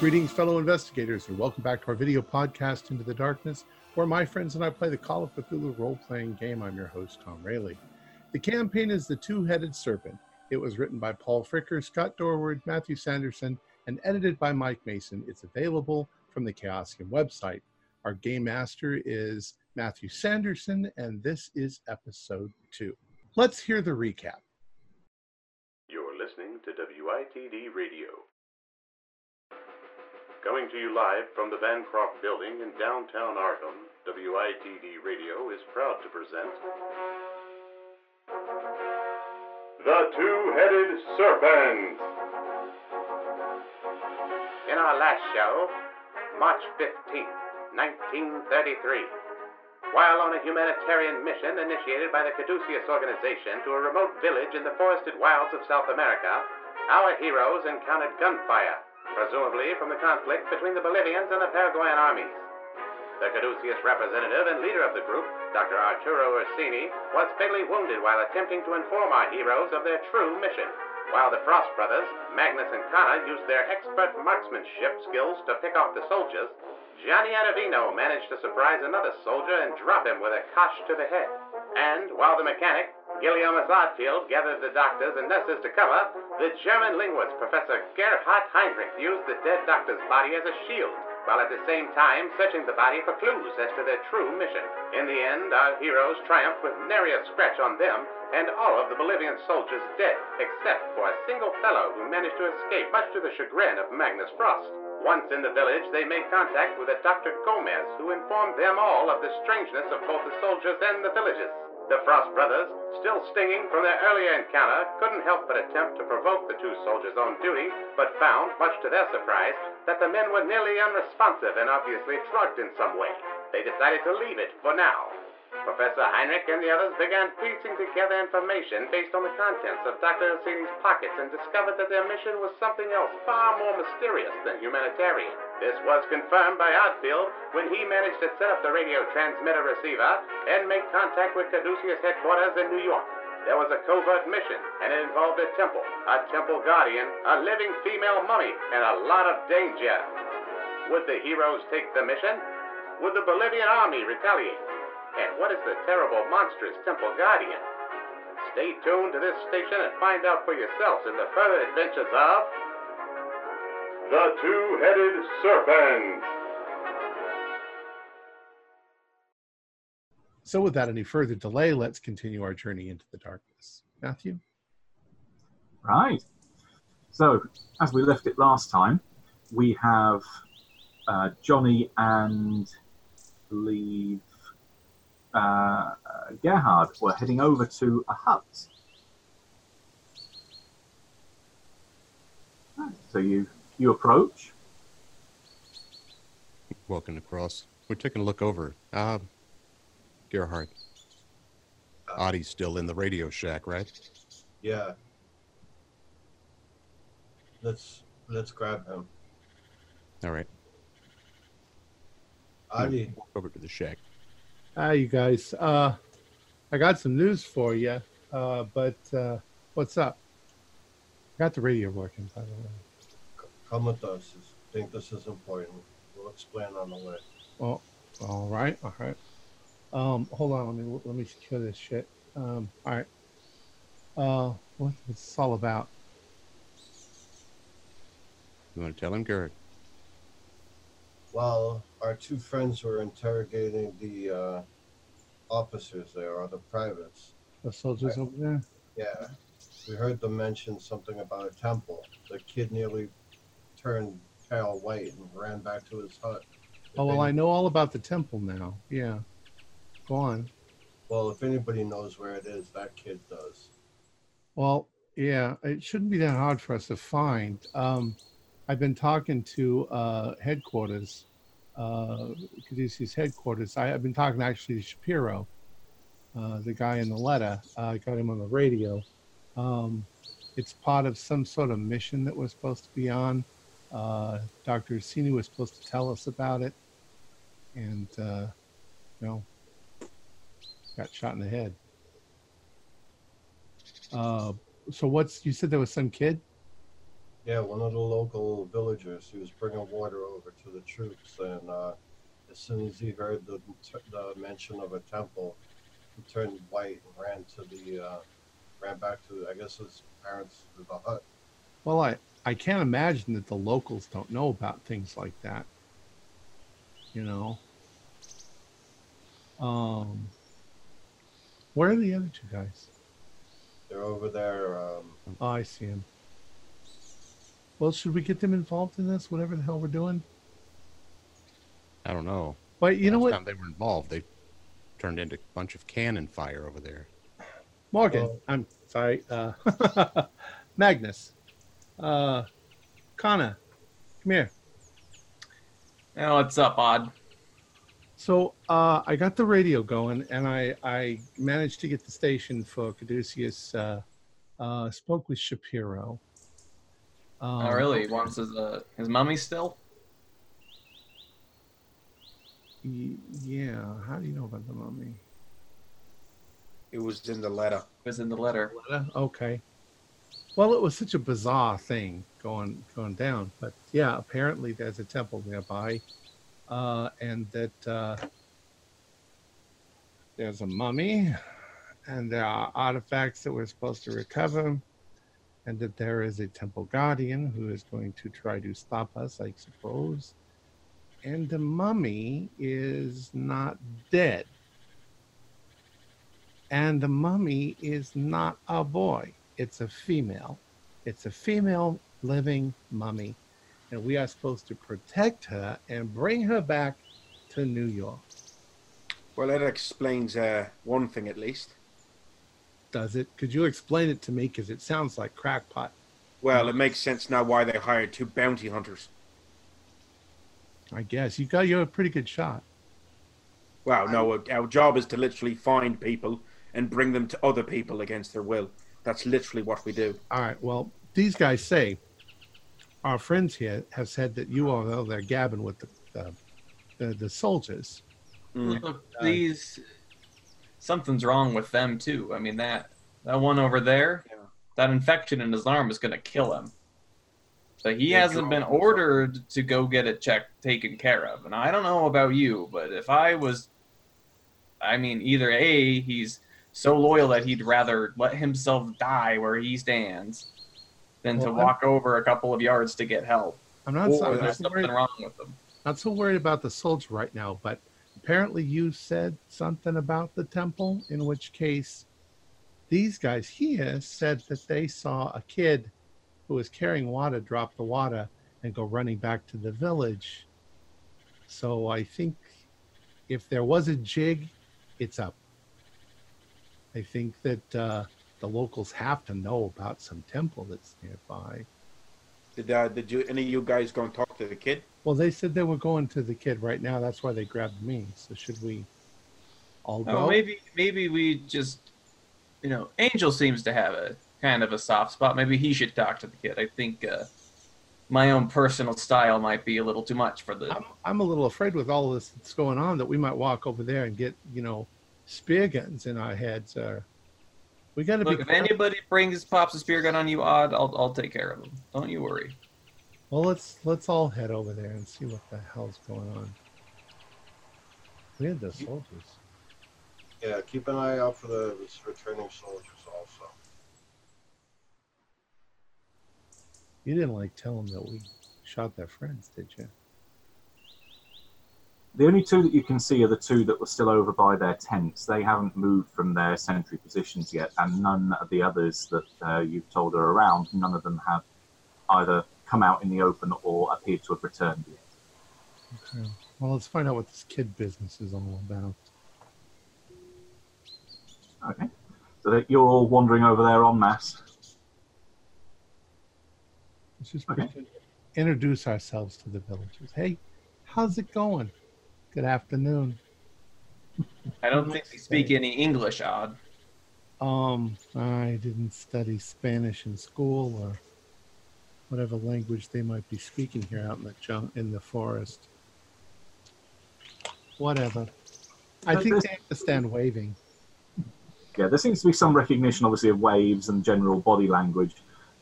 Greetings, fellow investigators, and welcome back to our video podcast, Into the Darkness, where my friends and I play the Call of Cthulhu role playing game. I'm your host, Tom Rayleigh. The campaign is The Two Headed Serpent. It was written by Paul Fricker, Scott Dorward, Matthew Sanderson, and edited by Mike Mason. It's available from the Chaosium website. Our game master is Matthew Sanderson, and this is episode two. Let's hear the recap. You're listening to WITD Radio. Coming to you live from the Bancroft Building in downtown Arkham, WITD Radio is proud to present The Two-Headed Serpent. In our last show, March 15th, 1933, while on a humanitarian mission initiated by the Caduceus Organization to a remote village in the forested wilds of South America, our heroes encountered gunfire presumably from the conflict between the Bolivians and the Paraguayan armies. The Caduceus representative and leader of the group, Dr. Arturo Ursini, was fatally wounded while attempting to inform our heroes of their true mission. While the Frost brothers, Magnus and Connor, used their expert marksmanship skills to pick off the soldiers, Johnny Adovino managed to surprise another soldier and drop him with a cosh to the head. And while the mechanic, Guillaume Zadfield gathered the doctors and nurses to cover, the German linguist Professor Gerhard Heinrich used the dead doctor's body as a shield, while at the same time searching the body for clues as to their true mission. In the end, our heroes triumphed with nary a scratch on them, and all of the Bolivian soldiers dead, except for a single fellow who managed to escape, much to the chagrin of Magnus Frost. Once in the village, they made contact with a Dr. Gomez, who informed them all of the strangeness of both the soldiers and the villagers. The Frost brothers, still stinging from their earlier encounter, couldn't help but attempt to provoke the two soldiers on duty, but found, much to their surprise, that the men were nearly unresponsive and obviously drugged in some way. They decided to leave it for now. Professor Heinrich and the others began piecing together information based on the contents of Dr. Ursini's pockets and discovered that their mission was something else far more mysterious than humanitarian. This was confirmed by Oddfield when he managed to set up the radio transmitter receiver and make contact with Caduceus headquarters in New York. There was a covert mission, and it involved a temple, a temple guardian, a living female mummy, and a lot of danger. Would the heroes take the mission? Would the Bolivian army retaliate? And what is the terrible, monstrous Temple Guardian? Stay tuned to this station and find out for yourselves in the further adventures of The Two-Headed Serpent. So, without any further delay, let's continue our journey into the darkness. Matthew? Right. So, as we left it last time, we have uh, Johnny and I believe uh, Gerhard were heading over to a hut. Right, So you you approach. walking across. We're taking a look over. Uh, Gerhard. Audie's still in the radio shack, right? Yeah. Let's let's grab him. All right. Adi, Walk over to the shack. Hi, you guys. Uh, I got some news for you, uh, but uh, what's up? Got the radio working, by the way. C- come with us. I think this is important. We'll explain on the way. Oh, all right, all right. Um, hold on, let me let me secure this shit. Um, all right. Uh, what, what's this all about? You want to tell him, Gerhard? Well, our two friends were interrogating the uh, officers there, or the privates. The soldiers over there. Yeah, we heard them mention something about a temple. The kid nearly turned pale white and ran back to his hut. If Oh well, I know all about the temple now. Yeah. Go on. Well, if anybody knows where it is, that kid does. Well, yeah, it shouldn't be that hard for us to find. Um, I've been talking to uh, headquarters, uh, Caduceus headquarters. I, I've been talking actually to Shapiro, uh, the guy in the letter. Uh, I got him on the radio. Um, it's part of some sort of mission that we're supposed to be on. Uh, Dr. Sini was supposed to tell us about it. And, uh, you know, got shot in the head. Uh, so what's, you said there was some kid? Yeah, one of the local villagers. He was bringing water over to the troops, and uh, as soon as he heard the, the mention of a temple, he turned white and ran to the uh, ran back to I guess his parents to the hut. Well, I, I can't imagine that the locals don't know about things like that. You know? Um, where are the other two guys? They're over there. Um, Oh, I see him. Well, should we get them involved in this, whatever the hell we're doing? I don't know. But you know what, time they were involved, they turned into a bunch of cannon fire over there. Morgan? Well- I'm sorry, uh, Magnus, uh, Connor, come here. Oh, what's up, Odd? So uh, I got the radio going, and I I managed to get the station for Caduceus. Uh, uh, spoke with Shapiro. Um, oh, really? He wants his uh, his mummy still? y- Yeah. How do you know about the mummy? It was in the letter. It was in the letter. Okay. Well, it was such a bizarre thing going going down, but yeah, apparently there's a temple nearby, uh, and that uh, there's a mummy, and there are artifacts that we're supposed to recover, and that there is a temple guardian who is going to try to stop us, I suppose. And the mummy is not dead. And the mummy is not a boy, it's a female. It's a female living mummy. And we are supposed to protect her and bring her back to New York. Well, that explains uh, one thing at least. Does it? Could you explain it to me? Because it sounds like crackpot. Well, it makes sense now why they hired two bounty hunters. I guess you got you're a pretty good shot. Well, no, our job is to literally find people and bring them to other people against their will. That's literally what we do. All right. Well, these guys say our friends here have said that you are over there gabbing with the the, the, the soldiers. Mm. Look, these something's wrong with them too. I mean that that one over there, Yeah. that infection in his arm is gonna kill him. So he Yeah, hasn't been ordered to go get it checked taken care of. And I don't know about you, but if I was I mean either A, he's so loyal that he'd rather let himself die where he stands than to Well, I'm- walk over a couple of yards to get help. I'm not, Or I'm there's not so something worried, wrong with them. not so worried about the soldier right now, but apparently you said something about the temple, in which case these guys here said that they saw a kid who was carrying water drop the water and go running back to the village. So I think if there was a jig, it's up. I think that uh, the locals have to know about some temple that's nearby. Did uh, did you any of you guys go and talk to the kid? Well, they said they were going to the kid right now. That's why they grabbed me. So should we all go? Oh, maybe maybe we just you know, Angel seems to have a kind of a soft spot. Maybe he should talk to the kid. I think uh, my own personal style might be a little too much for the. I'm, I'm a little afraid with all this that's going on that we might walk over there and get, you know, spear guns in our heads. Or we got to be. Look, if careful. anybody brings pops a spear gun on you, odd, I'll I'll take care of them. Don't you worry. Well, let's let's all head over there and see what the hell's going on. We had the soldiers. yeah, keep an eye out for the returning soldiers also. You didn't like tell them that we shot their friends, did you? The only two that you can see are the two that were still over by their tents. They haven't moved from their sentry positions yet, and none of the others that uh, you've told are around, none of them have either come out in the open or appear to have returned yet. Okay. Well, let's find out what this kid business is all about. Okay. So that you're all wandering over there en masse. Let's just Okay. introduce ourselves to the villagers. Hey, How's it going? Good afternoon. I don't think they speak any English, Odd. Um, I didn't study Spanish in school or whatever language they might be speaking here out in the junk in the forest. Whatever. I think this- they understand waving. Yeah, there seems to be some recognition, obviously, of waves and general body language,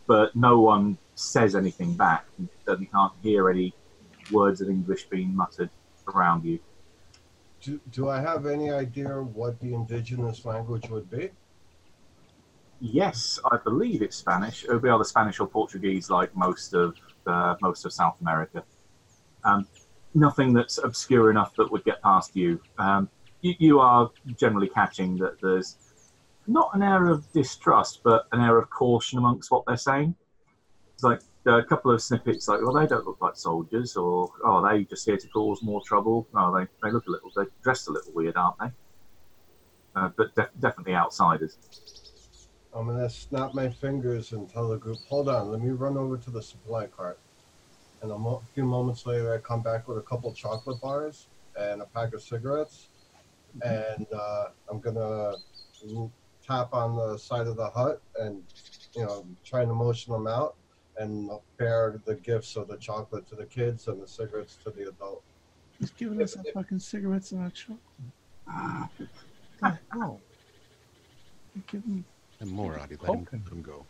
but no one says anything back. You certainly can't hear any words of English being muttered around you. Do, do I have any idea what the indigenous language would be? Yes, I believe it's Spanish. It would be either Spanish or Portuguese, like most of uh, most of South America. Um, nothing that's obscure enough that would get past you. Um, you. You are generally catching that there's not an air of distrust, but an air of caution amongst what they're saying. It's like a couple of snippets, like, "Well, they don't look like soldiers," or "Oh, are they just here to cause more trouble?" Oh, they they look a little, they're dressed a little weird, aren't they? Uh, but def- definitely outsiders. I'm gonna snap my fingers and tell the group, "Hold on, let me run over to the supply cart." And a mo- few moments later, I come back with a couple chocolate bars and a pack of cigarettes, and uh, I'm gonna tap on the side of the hut and, you know, trying to motion them out and pair the gifts of the chocolate to the kids and the cigarettes to the adult. He's giving us our fucking cigarettes and our chocolate. What the hell? You're giving And more, Adi. Let him, let him go.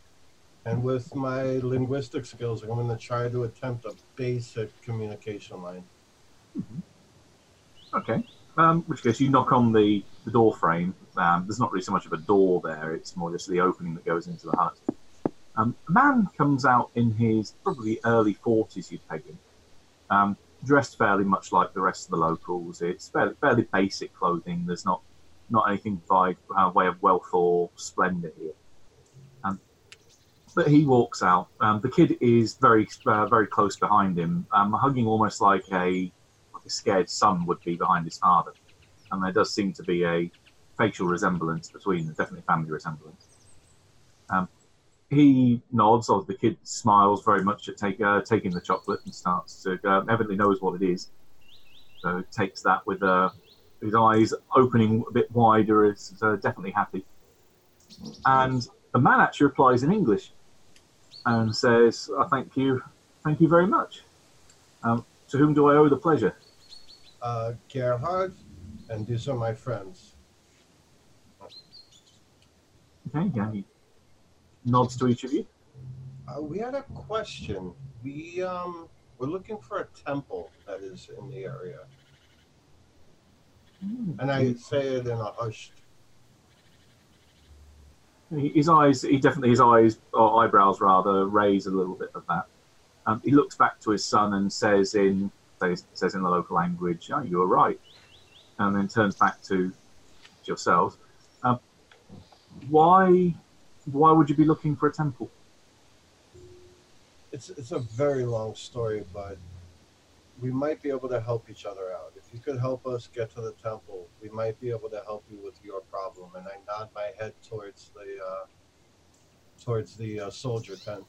And with my linguistic skills, I'm going to try to attempt a basic communication line. Okay. Um, which case you knock on the, the door frame. Um, there's not really so much of a door there, it's more just the opening that goes into the hut. Um, a man comes out in his probably early 40s, you'd peg him. Um, dressed fairly much like the rest of the locals. It's fairly, fairly basic clothing. There's not not anything by uh, way of wealth or splendor here. Um, but he walks out. Um, the kid is very uh, very close behind him, um, hugging almost like a like a scared son would be behind his father. And there does seem to be a facial resemblance between them, definitely family resemblance. Um, he nods, or the kid smiles very much at take, uh, taking the chocolate and starts to, uh, evidently knows what it is. So takes that with uh, his eyes opening a bit wider, is uh, definitely happy. And the man actually replies in English and says, oh, Thank you, thank you very much. Um, to whom do I owe the pleasure? Uh, Gerhard, and these are my friends. Okay, yeah, he nods to each of you. Uh, we had a question. We um, we're looking for a temple that is in the area, and I say it in a hushed. His eyes, he definitely, his eyes, or eyebrows rather, raise a little bit of that. Um, he looks back to his son and says in, says, says in the local language, oh, you were right. And then turns back to yourselves. Um, why, why would you be looking for a temple? It's it's a very long story, but we might be able to help each other out. If you could help us get to the temple, we might be able to help you with your problem. And I nod my head towards the uh, towards the uh, soldier tent.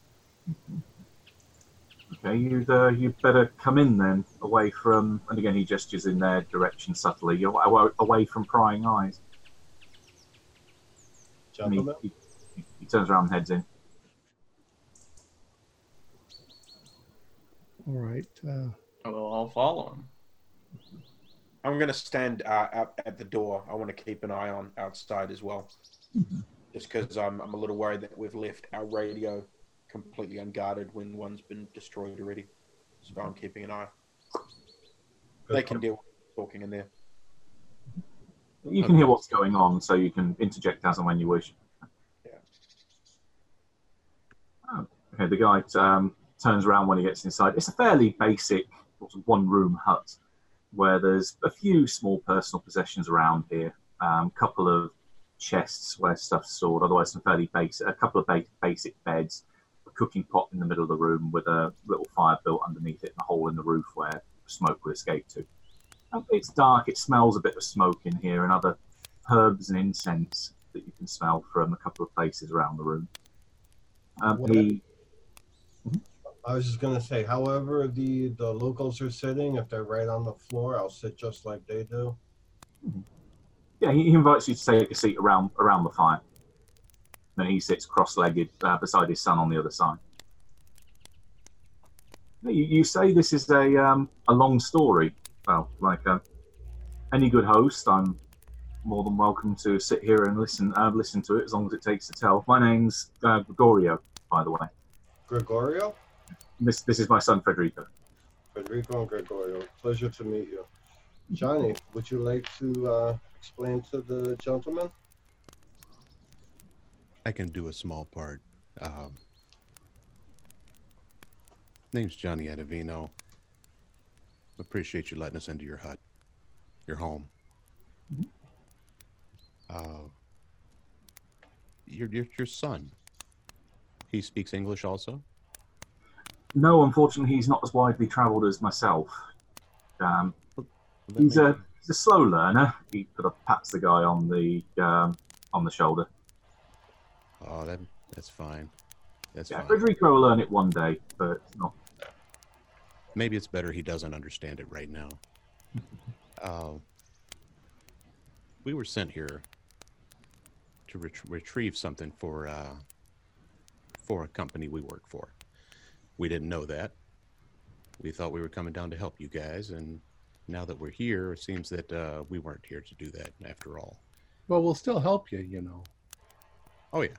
Okay, you'd, uh, you'd better come in then, away from, and again he gestures in their direction subtly, you're away from prying eyes. Gentlemen, he, he turns around and heads in. All right. Uh, Well, I'll follow him. I'm going to stand uh, out at the door. I want to keep an eye on outside as well. Just because I'm, I'm a little worried that we've left our radio completely unguarded when one's been destroyed already. So I'm keeping an eye. They can deal with talking in there. You can hear what's going on, so you can interject as and when you wish. Yeah. Oh, okay, the guy um, turns around when he gets inside. It's a fairly basic one room hut where there's a few small personal possessions around here, a um, couple of chests where stuff's stored, otherwise, some fairly basic, a couple of ba- basic beds, a cooking pot in the middle of the room with a little fire built underneath it and a hole in the roof where smoke would escape to. Um, It's dark. It smells a bit of smoke in here, and other herbs and incense that you can smell from a couple of places around the room. Um, he, I was just gonna say, however the the locals are sitting, if they're right on the floor, I'll sit just like they do. Yeah, he, invites you to take a seat around around the fire. Then he sits cross-legged uh, beside his son on the other side. You, you say this is a um, a long story. Well, like uh, any good host, I'm more than welcome to sit here and listen uh, listen to it as long as it takes to tell. My name's uh, Gregorio, by the way. Gregorio, This this is my son Federico. Federico, and Gregorio. Pleasure to meet you. Johnny, would you like to uh, explain to the gentleman? I can do a small part. Um, name's Johnny Adavino. Appreciate you letting us into your hut, your home. Uh, your, your your son. He speaks English also. No, unfortunately, he's not as widely travelled as myself. Um, he's a he's a slow learner. He sort of pats the guy on the um, on the shoulder. Oh, that that's fine. That's. Yeah, fine. Federico will learn it one day, but not. Maybe it's better he doesn't understand it right now. Uh, we were sent here to ret- retrieve something for uh, for a company we work for. We didn't know that. We thought we were coming down to help you guys, and now that we're here, it seems that uh, we weren't here to do that after all. Well, we'll still help you, you know. Oh yeah.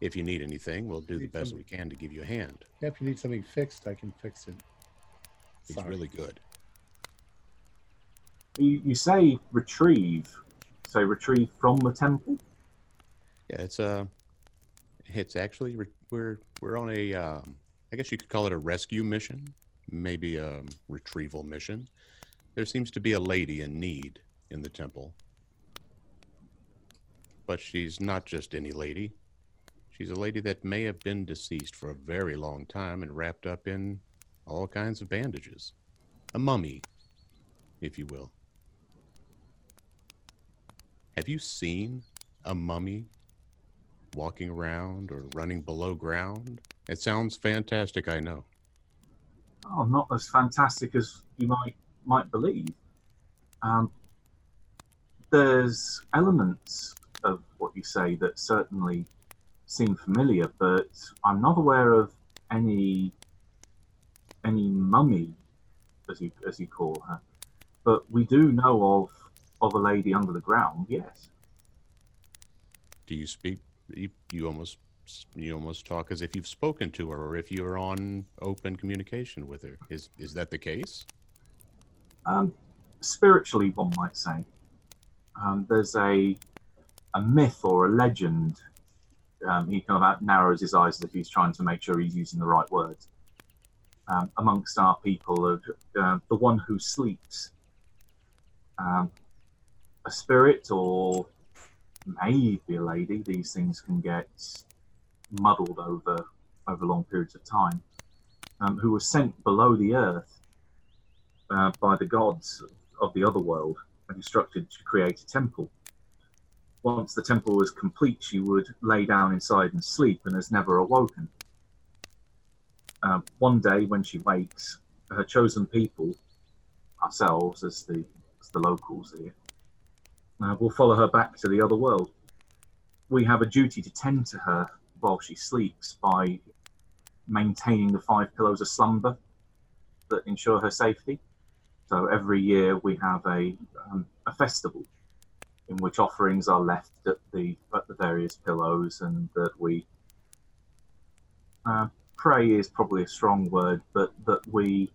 If you need anything, we'll do the best some- we can to give you a hand. Yeah, if you need something fixed, I can fix it. It's Sorry. really good. You, you say retrieve, say retrieve from the temple. Yeah, it's uh it's actually we're we're on a um, I guess you could call it a rescue mission, maybe a retrieval mission. There seems to be a lady in need in the temple. But she's not just any lady. She's a lady that may have been deceased for a very long time and wrapped up in all kinds of bandages. A mummy, if you will. Have you seen a mummy walking around or running below ground. It sounds fantastic, I know. Oh, not as fantastic as you might might believe. Um, there's elements of what you say that certainly seem familiar, but I'm not aware of any any mummy, as you as you call her. But we do know of of a lady under the ground. Yes. Do you speak? You, you almost you almost talk as if you've spoken to her, or if you're on open communication with her. Is is that the case? Um, spiritually, one might say. Um, there's a a myth or a legend. Um, he kind of narrows his eyes as if he's trying to make sure he's using the right words. Um, amongst our people, of uh, the one who sleeps, um, a spirit or maybe be a lady. These things can get muddled over over long periods of time. Um, who was sent below the earth uh, by the gods of the other world and instructed to create a temple. Once the temple was complete, she would lay down inside and sleep and has never awoken. Uh, one day, when she wakes, her chosen people, ourselves as the as the locals here, uh, will follow her back to the other world. We have a duty to tend to her while she sleeps by maintaining the five pillars of slumber that ensure her safety. So every year we have a um, a festival in which offerings are left at the at the various pillars, and that we uh, pray is probably a strong word, but that we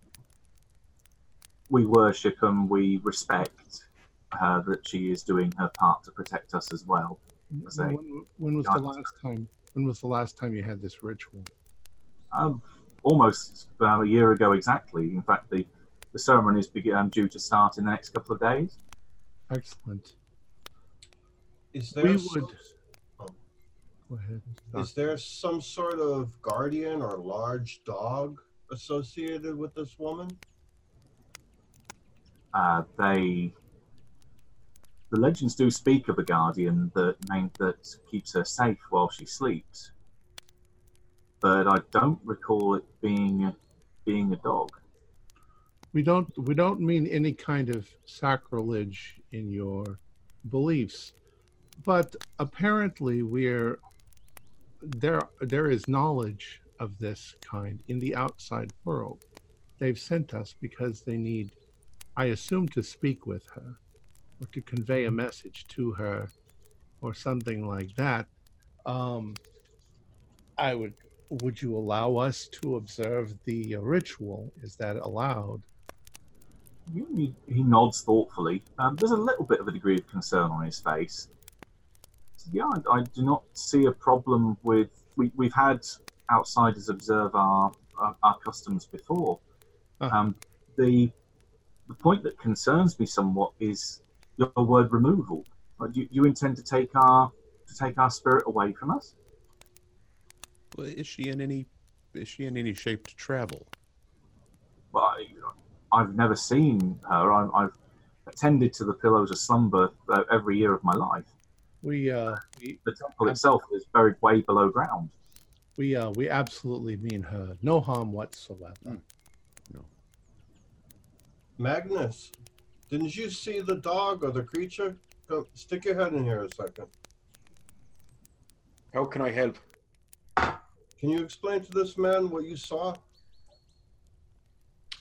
we worship and we respect uh, that she is doing her part to protect us as well. As When, when was the last time? When was the last time you had this ritual? Um, almost uh, a year ago exactly. In fact, the the ceremony is begin, um, due to start in the next couple of days. Excellent. Is there We some, would. Go ahead. is there some sort of guardian or large dog associated with this woman? Uh, they the legends do speak of a guardian that main, that keeps her safe while she sleeps, but I don't recall it being being a dog. We don't we don't mean any kind of sacrilege in your beliefs, but apparently we're there there is knowledge of this kind in the outside world. They've sent us because they need I assume to speak with her or to convey a message to her or something like that. Um I would would you allow us to observe the uh, ritual? Is that allowed? He, he nods thoughtfully. Um, there's a little bit of a degree of concern on his face. Yeah, I, I do not see a problem with. We, we've had outsiders observe our our, our customs before. Uh. Um, the the point that concerns me somewhat is your word removal. Do you, you intend to take our to take our spirit away from us? Well, is she in any is she in any shape to travel? Well, I, I've never seen her. I, I've attended to the Pillars of Slumber uh, every year of my life. We uh we The temple itself is buried way below ground. we uh we absolutely mean her. No harm whatsoever. No. Magnus, didn't you see the dog or the creature? Come, stick your head in here a second. How can I help? Can you explain to this man what you saw?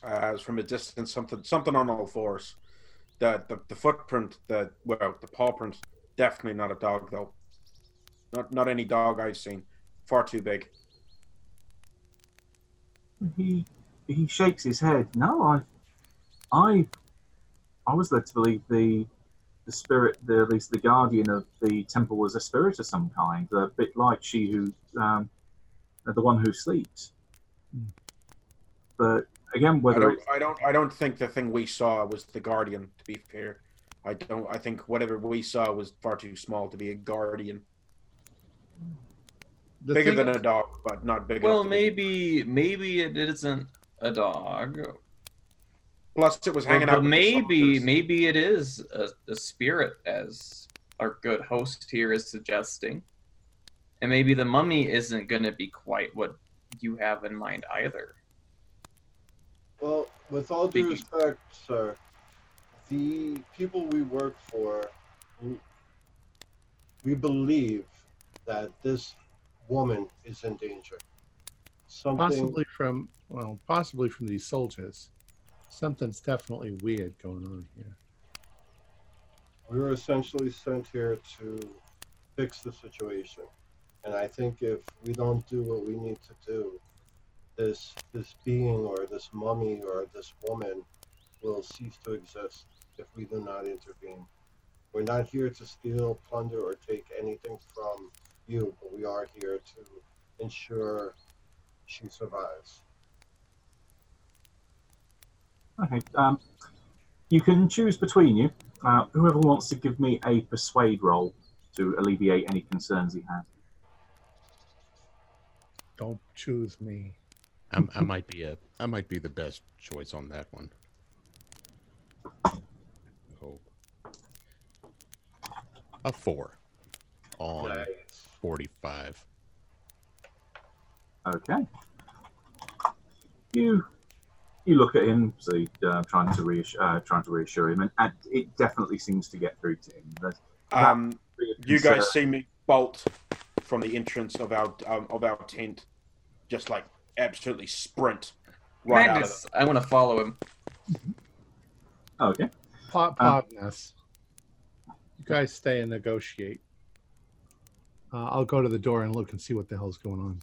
Uh, it's from a distance, something something on all fours. The, the the footprint, the well, the paw print, definitely not a dog though. Not not any dog I've seen. Far too big. He he shakes his head. No, I I I was led to believe the the spirit, the, at least the guardian of the temple, was a spirit of some kind, a bit like she who um, the one who sleeps. But again, I whether don't, I don't I don't think the thing we saw was the guardian. To be fair, I don't. I think whatever we saw was far too small to be a guardian. The bigger thing- than a dog, but not big. Well, enough to be- maybe maybe it isn't a dog. Plus, it was hanging but out. with the maybe maybe it is a, a spirit, as our good host here is suggesting, and maybe the mummy isn't going to be quite what you have in mind either. Well, with all due respect, sir, the people we work for, we- we believe that this woman is in danger. Something. possibly from well, possibly from these soldiers. Something's definitely weird going on here. We were essentially sent here to fix the situation. And I think if we don't do what we need to do, this this being or this mummy or this woman will cease to exist if we do not intervene. We're not here to steal, plunder, or take anything from you, but we are here to ensure she survives. Okay, um, you can choose between you. Uh, whoever wants to give me a persuade roll to alleviate any concerns he has. Don't choose me. I'm, I might be a I might be the best choice on that one. Hope. A four on forty-five. Okay. You you look at him, so uh, trying to reassure, uh, trying to reassure him, and, and it definitely seems to get through to him. There's Um, you guys see me bolt from the entrance of our um, of our tent, just like absolutely sprint right out of Magnus, I want to follow him. Okay. Pot Uh, Podness. You guys stay and negotiate. Uh, I'll go to the door and look and see what the hell's going on.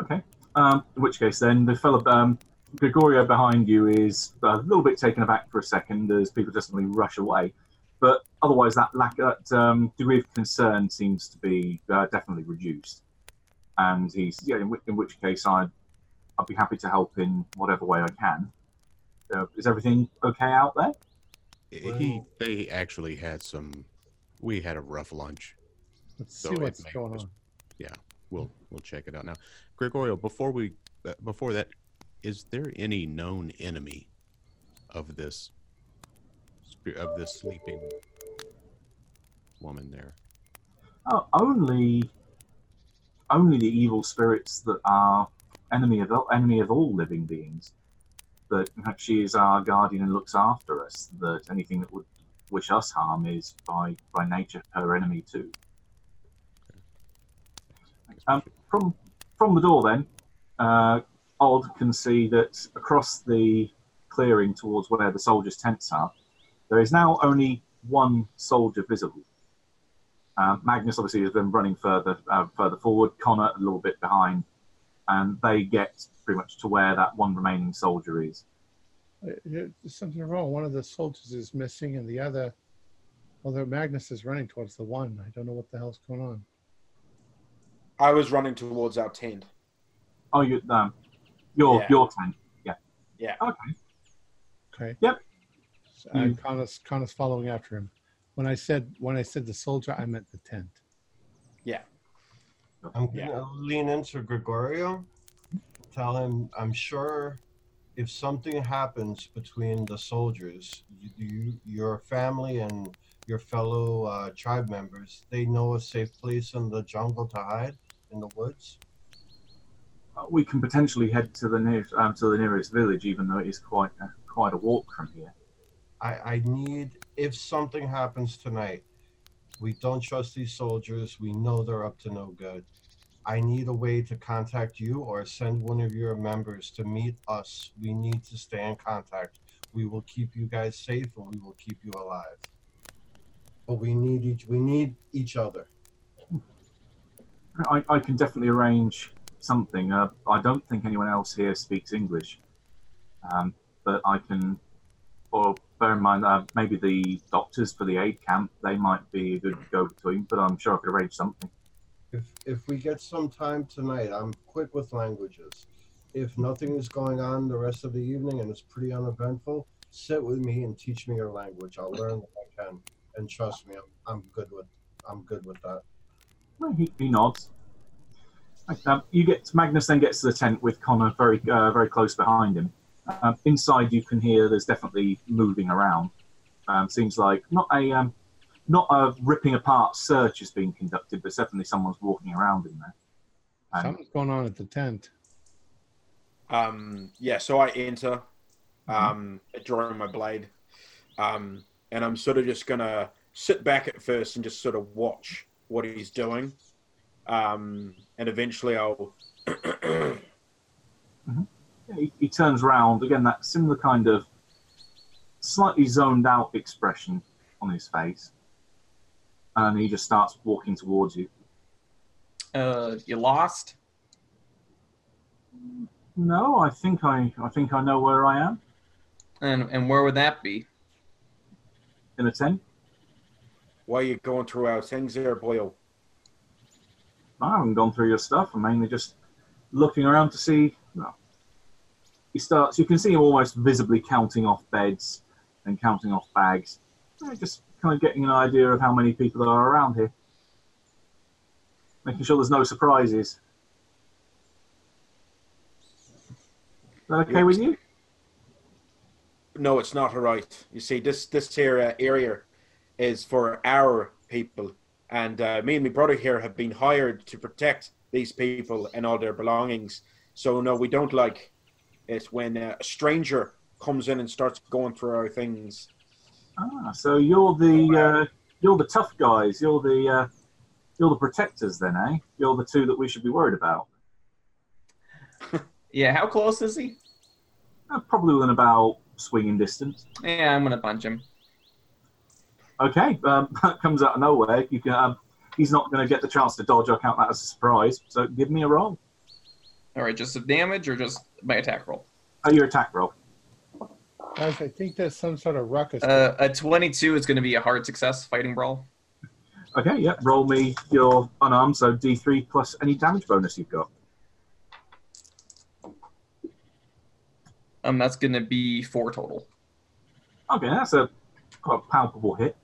Okay. Um, in which case, then the fellow um, Gregorio behind you is a little bit taken aback for a second as people just suddenly rush away. But otherwise, that lack that um, degree of concern seems to be uh, definitely reduced. And he's yeah. In, which, in which case, I I'd be happy to help in whatever way I can. Uh, is everything okay out there? He they actually had some. We had a rough lunch. Let's So see what's going just- on. Yeah, we'll we'll check it out now. Gregorio, before we uh, before that, is there any known enemy of this of this sleeping woman there? Oh, only only the evil spirits that are enemy of all, enemy of all living beings. That she is our guardian and looks after us. That anything that would wish us harm is by by nature her enemy too. Um, from from the door, then, uh, Odd can see that across the clearing towards where the soldiers' tents are, there is now only one soldier visible. Uh, Magnus obviously has been running further uh, further forward. Connor a little bit behind, and they get pretty much to where that one remaining soldier is. Uh, There's something wrong. One of the soldiers is missing, and the other, although Magnus is running towards the one, I don't know what the hell's going on. I was running towards our tent. Oh, you um, your Yeah. your tent. Yeah. Yeah. Okay. Okay. Yep. So, uh, You- Connor's, Connor's following after him. When I said when I said the soldier, I meant the tent. Yeah. I'm gonna Yeah. lean into Gregorio, tell him I'm sure if something happens between the soldiers, you, you your family and your fellow uh, tribe members, they know a safe place in the jungle to hide in the woods. Uh, we can potentially head to the near um, to the nearest village, even though it is quite a, quite a walk from here. I, I need if something happens tonight, we don't trust these soldiers. We know they're up to no good. I need a way to contact you or send one of your members to meet us. We need to stay in contact. We will keep you guys safe and we will keep you alive. But we need each we need each other. I, I can definitely arrange something. Uh, I don't think anyone else here speaks English, um, but I can. Or bear in mind, uh, maybe the doctors for the aid camp they might be a good go-between. But I'm sure I could arrange something. If if we get some time tonight, I'm quick with languages. If nothing is going on the rest of the evening and it's pretty uneventful, sit with me and teach me your language. I'll learn what I can, and trust me, I'm, I'm good with I'm good with that. Well, he, he nods. Right, Um, you get Magnus then gets to the tent with Connor very uh, very close behind him. Um, inside, you can hear there's definitely moving around. Um, seems like not a um, not a ripping apart search is being conducted, but definitely someone's walking around in there. And Something's going on at the tent. Um, yeah, so I enter, um, drawing my blade, um, and I'm sort of just gonna sit back at first and just sort of watch what he's doing, um, and eventually I'll. he, he turns round again. That similar kind of slightly zoned out expression on his face, and he just starts walking towards you. Uh, you lost? No, I think I I think I know where I am And and where would that be? in a tent. Why are you going through our things there, Boyle? I haven't gone through your stuff. I'm mainly just looking around to see. Well, he starts. You can see him almost visibly counting off beds and counting off bags. Just kind of getting an idea of how many people there are around here, making sure there's no surprises. Is that okay with you? No, it's not all right. You see, this this here uh, area is for our people, and uh, me and my brother here have been hired to protect these people and all their belongings. So no, we don't like it when uh, a stranger comes in and starts going through our things. Ah, so you're the uh, you're the tough guys. You're the uh, you're the protectors, then, eh? You're the two that we should be worried about. Yeah, how close is he? Uh, probably within about swinging distance. Yeah, I'm gonna punch him. Okay, um, that comes out of nowhere. You can. Um, he's not going to get the chance to dodge. I'll count that as a surprise. So give me a roll. All right, just of damage or just my attack roll? Oh, your attack roll. Guys, I think there's some sort of ruckus. Uh, a 22 is going to be a hard success fighting brawl. Okay, yeah. Roll me your unarmed, so D3 plus any damage bonus you've got. Um, that's going to be four total. Okay, that's a quite palpable hit.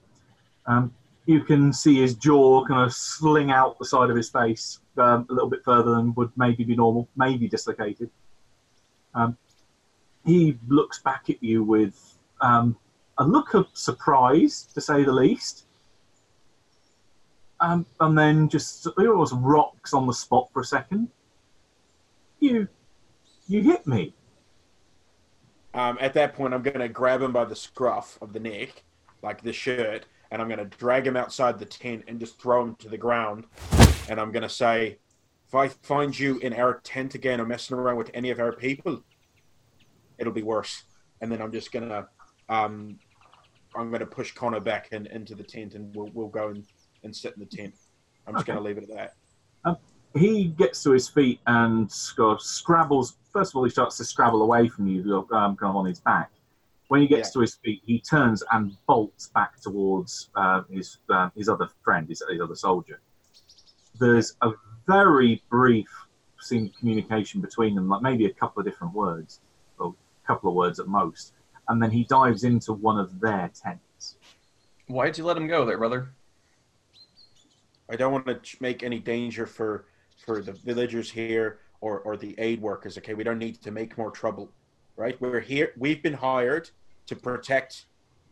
Um, you can see his jaw kind of sling out the side of his face um, a little bit further than would maybe be normal, maybe dislocated. Um, he looks back at you with um, a look of surprise, to say the least, um, and then just almost rocks on the spot for a second. You You hit me. Um, at that point, I'm going to grab him by the scruff of the neck, like the shirt, and I'm going to drag him outside the tent and just throw him to the ground. And I'm going to say, if I find you in our tent again or messing around with any of our people, it'll be worse. And then I'm just going to, um, I'm going to push Connor back in, into the tent, and we'll we'll go and, and sit in the tent. I'm just Okay. going to leave it at that. He gets to his feet and sort of scrabbles. First of all, he starts to scrabble away from you, um, kind of on his back. When he gets Yeah. to his feet, he turns and bolts back towards uh, his uh, his other friend, his, his other soldier. There's a very brief scene of communication between them, like maybe a couple of different words, or a couple of words at most, and then he dives into one of their tents. Why'd you let him go there, brother? I don't want to make any danger for for the villagers here or or the aid workers. Okay, we don't need to make more trouble, right? We're here. We've been hired to protect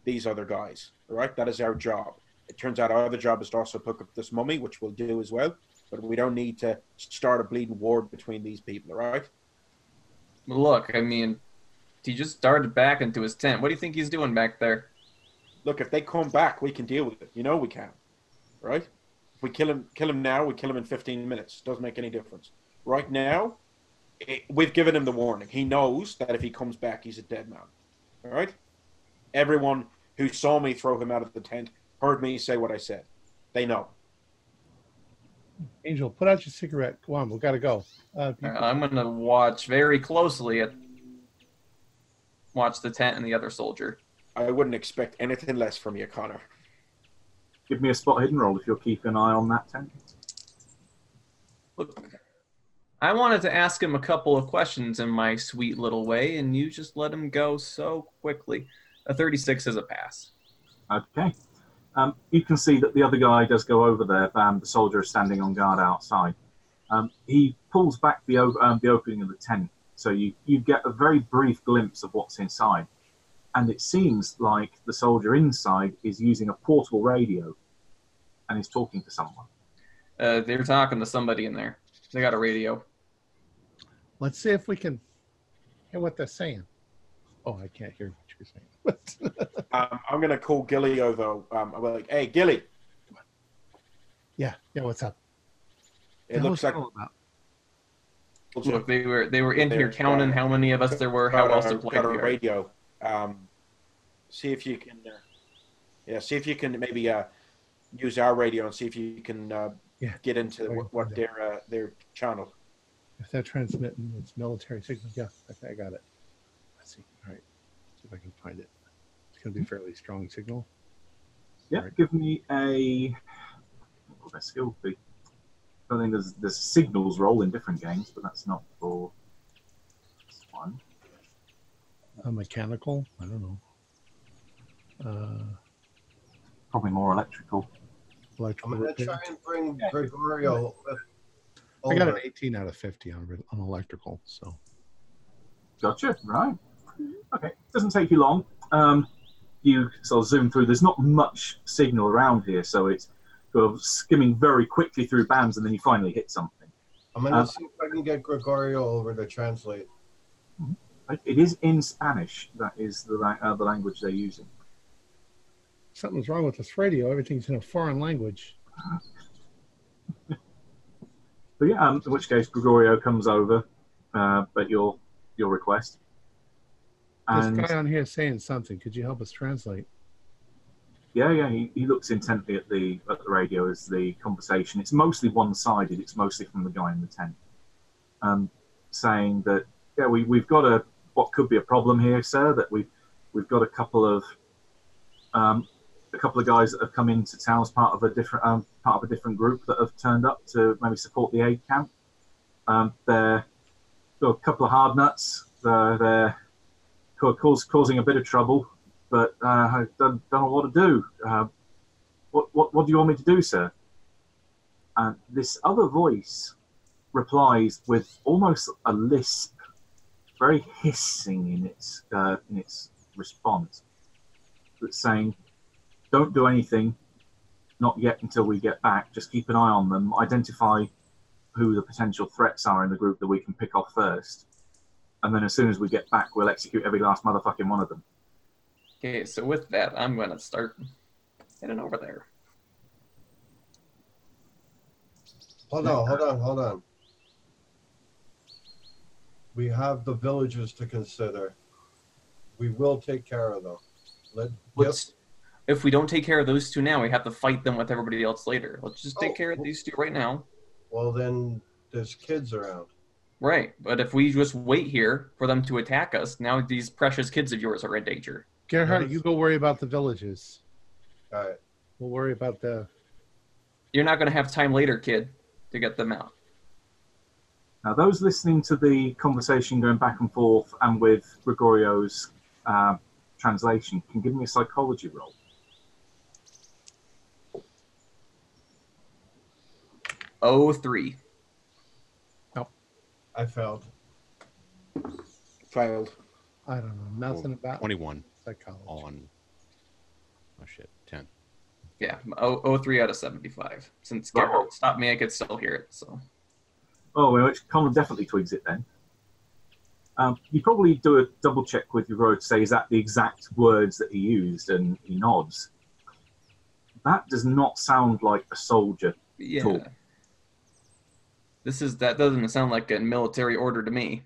these other guys. Right, that is our job. It turns out our other job is to also pick up this mummy, which we'll do as well. But we don't need to start a bleeding war between these people. Right? Look, I mean, he just darted back into his tent. What do you think he's doing back there? Look, if they come back, we can deal with it. You know we can, right? If we kill him, kill him now. We kill him in 15 minutes. Doesn't make any difference. Right now, it, we've given him the warning. He knows that if he comes back, he's a dead man. All right. Everyone who saw me throw him out of the tent heard me say what I said. They know. Angel, put out your cigarette. Go on, we got to go. Uh, Uh, I'm gonna watch very closely at watch the tent and the other soldier. I wouldn't expect anything less from you, Connor. Give me a spot hidden roll if you're keeping an eye on that tent. Look, I wanted to ask him a couple of questions in my sweet little way, and you just let him go so quickly. A 36 is a pass. Okay. Um, you can see that the other guy does go over there. Um, the soldier is standing on guard outside. Um, he pulls back the, o- um, the opening of the tent, so you, you get a very brief glimpse of what's inside. And it seems like the soldier inside is using a portable radio and is talking to someone. Uh, they're talking to somebody in there. They got a radio. let's see if we can hear what they're saying. Oh, I can't hear what you're. Um, I'm gonna call Gilly over. Um, I'm like, hey, Gilly. yeah, yeah. What's up? It looks like all about? Look, they were they were in here counting uh, how many of us there were, how got else a, deployed got a we are. radio. Um, see if you can. Uh, yeah, see if you can maybe uh, use our radio and see if you can uh, Yeah. get into I what, what their uh, their channel. If they're transmitting, it's military signal. Yeah, okay, I got it. Let's see. All right, see if I can find it. It's going to be a fairly strong signal. Yeah, Right. give me a. What would their skill be? I think there's there's signals roll in different games, but that's not for this one. A mechanical. I don't know. Uh, Probably more electrical. electrical. I'm gonna try and bring Gregorio. I got an 18 out of 50 on, re- on electrical. So Gotcha. Right. Okay. Doesn't take you long. Um, you sort of zoom through. There's not much signal around here, so it's sort of skimming very quickly through bands, and then you finally hit something. I'm gonna Um, see if I can get Gregorio over to translate. It- It is in Spanish. That is the uh, the language they're using. something's wrong with this radio. Everything's in a foreign language. But yeah, um, in which case Gregorio comes over uh, at your your request. And This guy on here is saying something. Could you help us translate? yeah, yeah, he, he looks intently at the at the radio as the conversation. It's mostly one sided. It's mostly from the guy in the tent, um, saying that yeah, we we've got a what could be a problem here, sir. That we we've got a couple of um, a couple of guys that have come into town as part of a different um, part of a different group that have turned up to maybe support the aid camp. Um, they're got a couple of hard nuts. They're, they're cause, causing a bit of trouble, but uh, I don't, don't know what to do. Uh, what, what what do you want me to do, sir? And this other voice replies with almost a lisp, very hissing in its uh, in its response. That's saying, "Don't do anything, not yet until we get back. Just keep an eye on them. Identify who the potential threats are in the group that we can pick off first, and then as soon as we get back, we'll execute every last motherfucking one of them. Okay, so with that, I'm gonna start heading over there. Hold on, hold on, hold on. We have the villagers to consider. We will take care of them. Let, yep. Let's, If we don't take care of those two now, we have to fight them with everybody else later. Let's just take Oh, care of these two right now. Well, then there's kids around. Right, but if we just wait here for them to attack us, now these precious kids of yours are in danger. Gerhard, you go worry about the villages. All right. We'll worry about the. You're not gonna have time later, kid, to get them out. Now, those listening to the conversation going back and forth and with Gregorio's uh, translation can give me a psychology roll. Oh three. I failed. Failed. I don't know nothing about 21 psychology. on. Oh shit, 10. Yeah, oh, oh three out of seventy-five. Since Geralt stopped me, I could still hear it. So Oh, well, which Connor definitely twigs it then. Um, you probably do a double check with your road to say, is that the exact words that he used? And he nods. That does not sound like a soldier. yeah, Cool. This is that doesn't sound like a military order to me.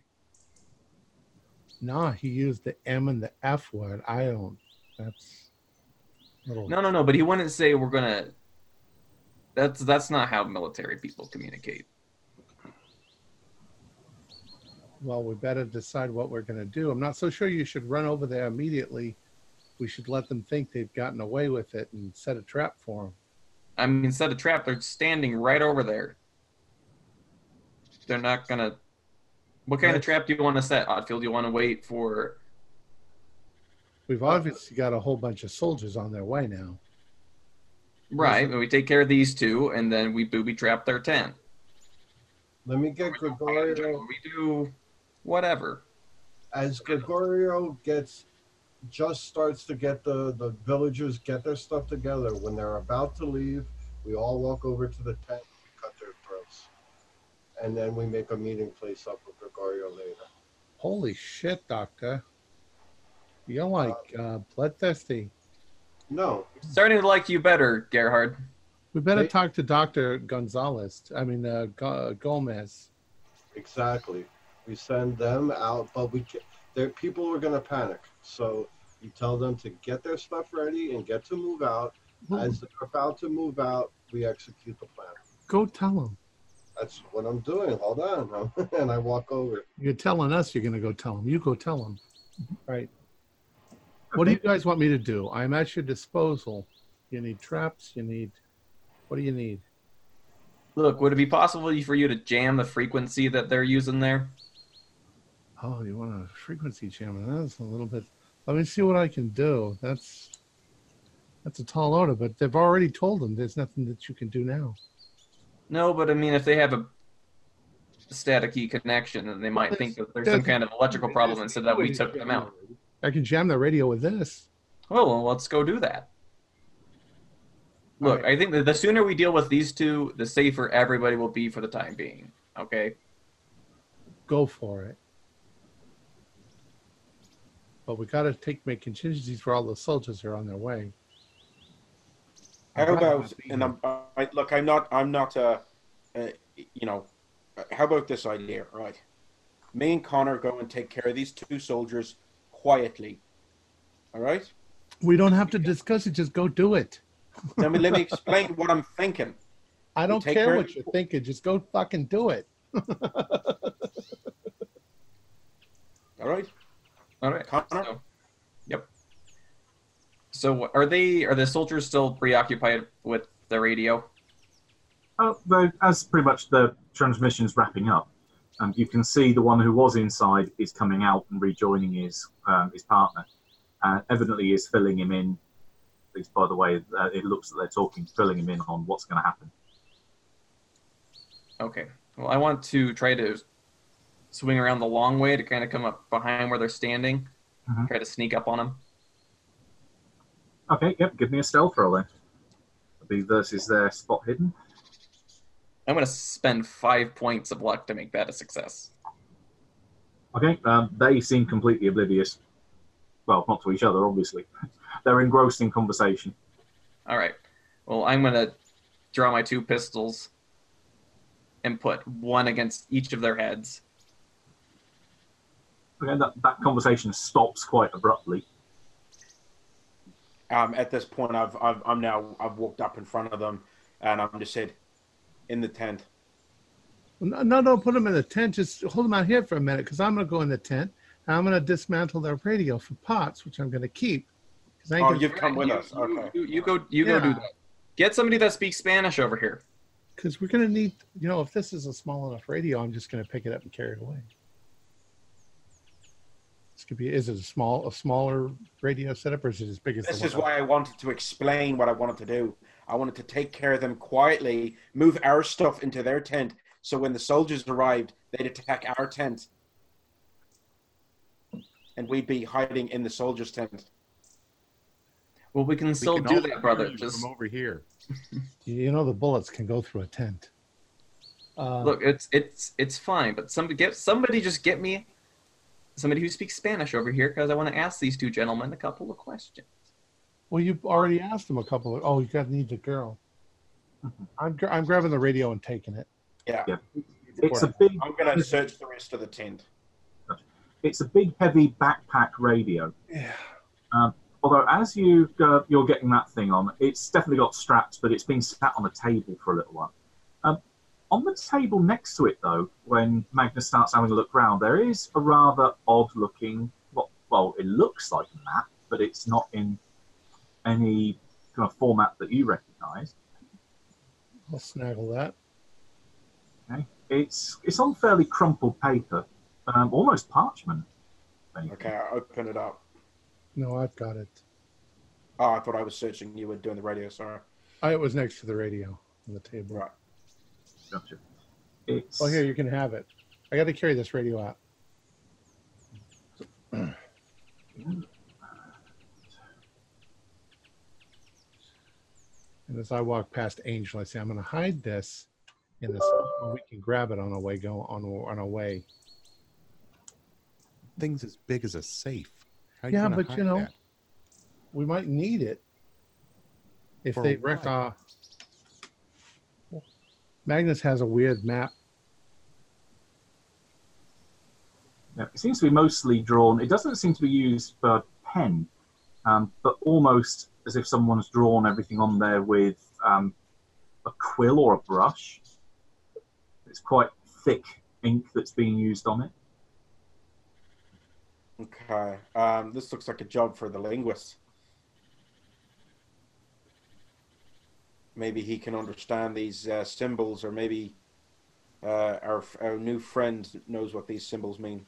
Nah, he used the M and the F word. I don't. That's little. No, no, no. But he wouldn't say we're gonna. That's that's not how military people communicate. Well, we better decide what we're to do. I'm not so sure you should run over there immediately. We should let them think they've gotten away with it and set a trap for them. I mean, set a trap. They're standing right over there. They're not gonna. What kind of trap do you want to set, Oddfield? Do you want to wait for? We've obviously got a whole bunch of soldiers on their way now. Right, but we take care of these two, and then we booby trap their tent. Let me get Gregorio. We do whatever. As Gregorio gets, just starts to get the, the villagers get their stuff together. When they're about to leave, we all walk over to the tent, cut their throats. And then we make a meeting place up with Gregorio later. Holy shit, Doctor. You're like uh, bloodthirsty. No, Starting to like you better, Gerhard. We better They- talk to Doctor Gonzalez. I mean, uh, Go- Gomez. exactly. We send them out, but we ca- there people are gonna panic. So you tell them to get their stuff ready and get to move out. As they're about to move out, we execute the plan. Go tell him. That's what I'm doing. Hold on, and I walk over. You're telling us you're going to go tell him. You go tell him. Right. What do you guys want me to do? I'm at your disposal. You need traps. You need. What do you need? Look, would it be possible for you to jam the frequency that they're using there? Oh, you want a frequency jam? That's a little bit. Let me see what I can do. That's that's a tall order, but they've already told them there's nothing that you can do now. No, but I mean, if they have a staticky connection, then they might there's- think that there's some kind of electrical problem and instead that we took them out. I can jam the radio with this. Oh, well, let's go do that. Look, I think the sooner we deal with these two, the safer everybody will be for the time being. Okay. Go for it. But we got to take make contingencies for all the soldiers who are on their way. How about and. I'm I, look, I'm not I'm not uh, uh you know uh, how about this idea, right? Me and Connor go and take care of these two soldiers quietly. All right? We don't have to discuss it. Just go do it. Let me let me explain what I'm thinking. I don't care care- what you're thinking. Just go fucking do it. All right? All right. Connor? So, yep. So are they? Are the soldiers still preoccupied with the radio? Uh, though, as pretty much the transmission's wrapping up, um, you can see the one who was inside is coming out and rejoining his um, his partner. Uh, evidently, is filling him in. At least by the way, uh, it looks that they're talking, filling him in on what's going to happen. Okay. Well, I want to try to swing around the long way to kind of come up behind where they're standing, Mhm. try to sneak up on them. Okay, yep. Give me a stealth roll then. Be versus their spot hidden. I'm going to spend five points of luck to make that a success. Okay, um, they seem completely oblivious. Well, not to each other, obviously. They're engrossed in conversation. All right. Well, I'm gonna draw my two pistols and put one against each of their heads. Okay, that, that conversation stops quite abruptly. Um, at this point, I've, I've I'm now I've walked up in front of them, and I'm just said, in the tent. No, no, don't put them in the tent. Just hold them out here for a minute because I'm going to go in the tent and I'm going to dismantle their radio for pots, which I'm going to keep. 'Cause I ain't Oh, gonna- you've come with You- us. You, Okay. you, you go. You go do that. Get somebody that speaks Spanish over here. because we're going to need, you know, if this is a small enough radio, I'm just going to pick it up and carry it away. This could be, is it a small, a smaller radio setup or is it as big as This the is why I wanted to explain what I wanted to do. I wanted to take care of them quietly, move our stuff into their tent, so when the soldiers arrived, they'd attack our tent, and we'd be hiding in the soldiers' tent. Well, we can We still can do that, brother. Just from over here. You know, the bullets can go through a tent. Uh, look, it's it's it's fine. But somebody get somebody just get me somebody who speaks Spanish over here because I want to ask these two gentlemen a couple of questions. well, you've already asked them a couple of, oh, you got to need the girl. I'm, I'm grabbing the radio and taking it. Yeah, Yeah. It's a big, I'm gonna search the rest of the tent. it's a big, heavy backpack radio. Yeah. Um, although, as you go, you're getting that thing on, it's definitely got straps, but it's been sat on a table for a little while. On the table next to it, though, when Magnus starts having a look round, there is a rather odd-looking. Well, well, it looks like a map, but it's not in any kind of format that you recognise. I'll snaggle that. Okay, it's it's on fairly crumpled paper, um, almost parchment. if anything. Okay, I open it up. No, I've got it. Oh, I thought I was searching. You were doing the radio. Sorry. I, it was next to the radio on the table. Right. Gotcha. It's Oh, here, you can have it. I got to carry this radio out. And as I walk past Angel, I say, I'm going to hide this in this. We can grab it on our way. Go on on our way. Things as big as a safe. How Yeah, gonna but you know, that? we might need it if For they wreck what? our. Magnus has a weird map. Yeah, it seems to be mostly drawn. It doesn't seem to be used for pen, um, but almost as if someone's drawn everything on there with um, a quill or a brush. It's quite thick ink that's being used on it. Okay. Um, this looks like a job for the linguist. Maybe he can understand these uh, symbols, or maybe uh, our our new friend knows what these symbols mean.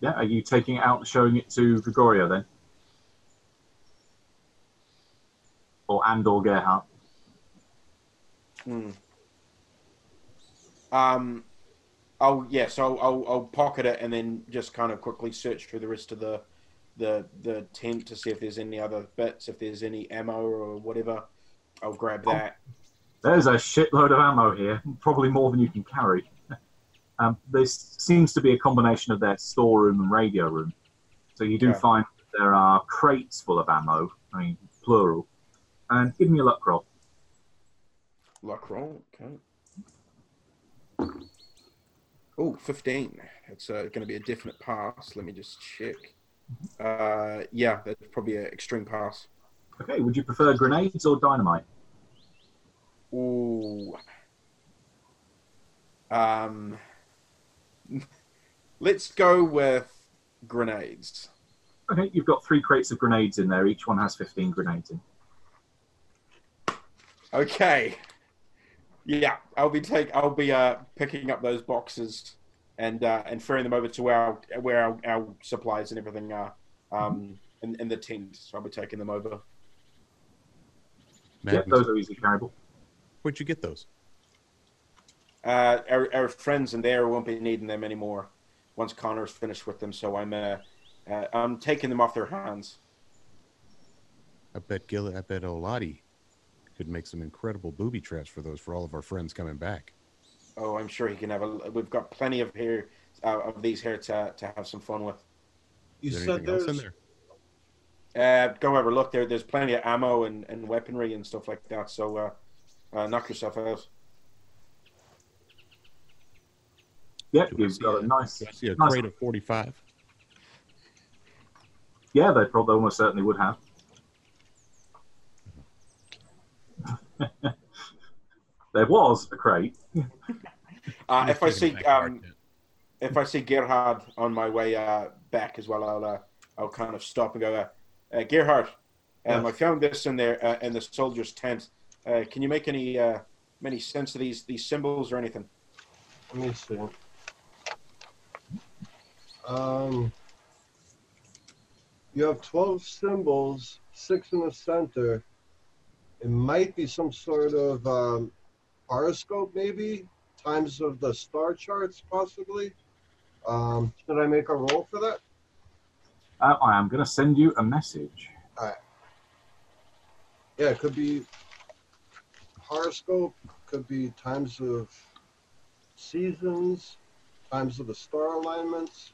Yeah, are you taking it out and showing it to Gregorio then? Or and or Gerhard? Hmm. Um. Oh yes, I'll, I'll I'll pocket it and then just kind of quickly search through the rest of the the the tent to see if there's any other bits, if there's any ammo or whatever. I'll grab that. There's a shitload of ammo here, probably more than you can carry. Um, this seems to be a combination of their storeroom and radio room. So you do Okay. find there are crates full of ammo, I mean, plural. And give me a luck roll. Luck roll. Okay. Oh, 15. It's uh, going to be a definite pass. Let me just check. Uh, yeah, that's probably an extreme pass. Okay, would you prefer grenades or dynamite? Ooh. Um, let's go with grenades. Okay, you've got three crates of grenades in there. Each one has 15 grenades in. Okay. Yeah, I'll be take. I'll be uh picking up those boxes and uh, and ferrying them over to where our, where our, our supplies and everything are um in, in the tent. So I'll be taking them over. Yeah, those are easily carryable. where'd you get those? Uh, our, our friends in there won't be needing them anymore once Connor's finished with them. So I'm uh, uh I'm taking them off their hands. I bet Gil, I bet Oladi could make some incredible booby traps for those for all of our friends coming back. Oh, I'm sure he can have a. We've got plenty of here uh, of these here to to have some fun with. You Is there said anything else in there's there? Uh, go over look there. There's plenty of ammo and, and weaponry and stuff like that. So uh, uh, knock yourself out. Yep, Do I you've see got a nice. Do I see a nice- crate of 45? Yeah, they probably almost certainly would have. there was a crate. Uh, if I see it back to our um, if I see Gerhard on my way uh, back as well, I'll uh, I'll kind of stop and go. Uh, uh, Gerhard, um, Yes. I found this in there uh, in the soldier's tent. Uh, can you make any uh, any sense of these these symbols or anything? Let me see. Um, you have 12 symbols, six in the center. It might be some sort of um, horoscope, maybe times of the star charts, possibly. Um, should I make a roll for that? Uh, I am going to send you a message. All right. Yeah, it could be horoscope, could be times of seasons, times of the star alignments.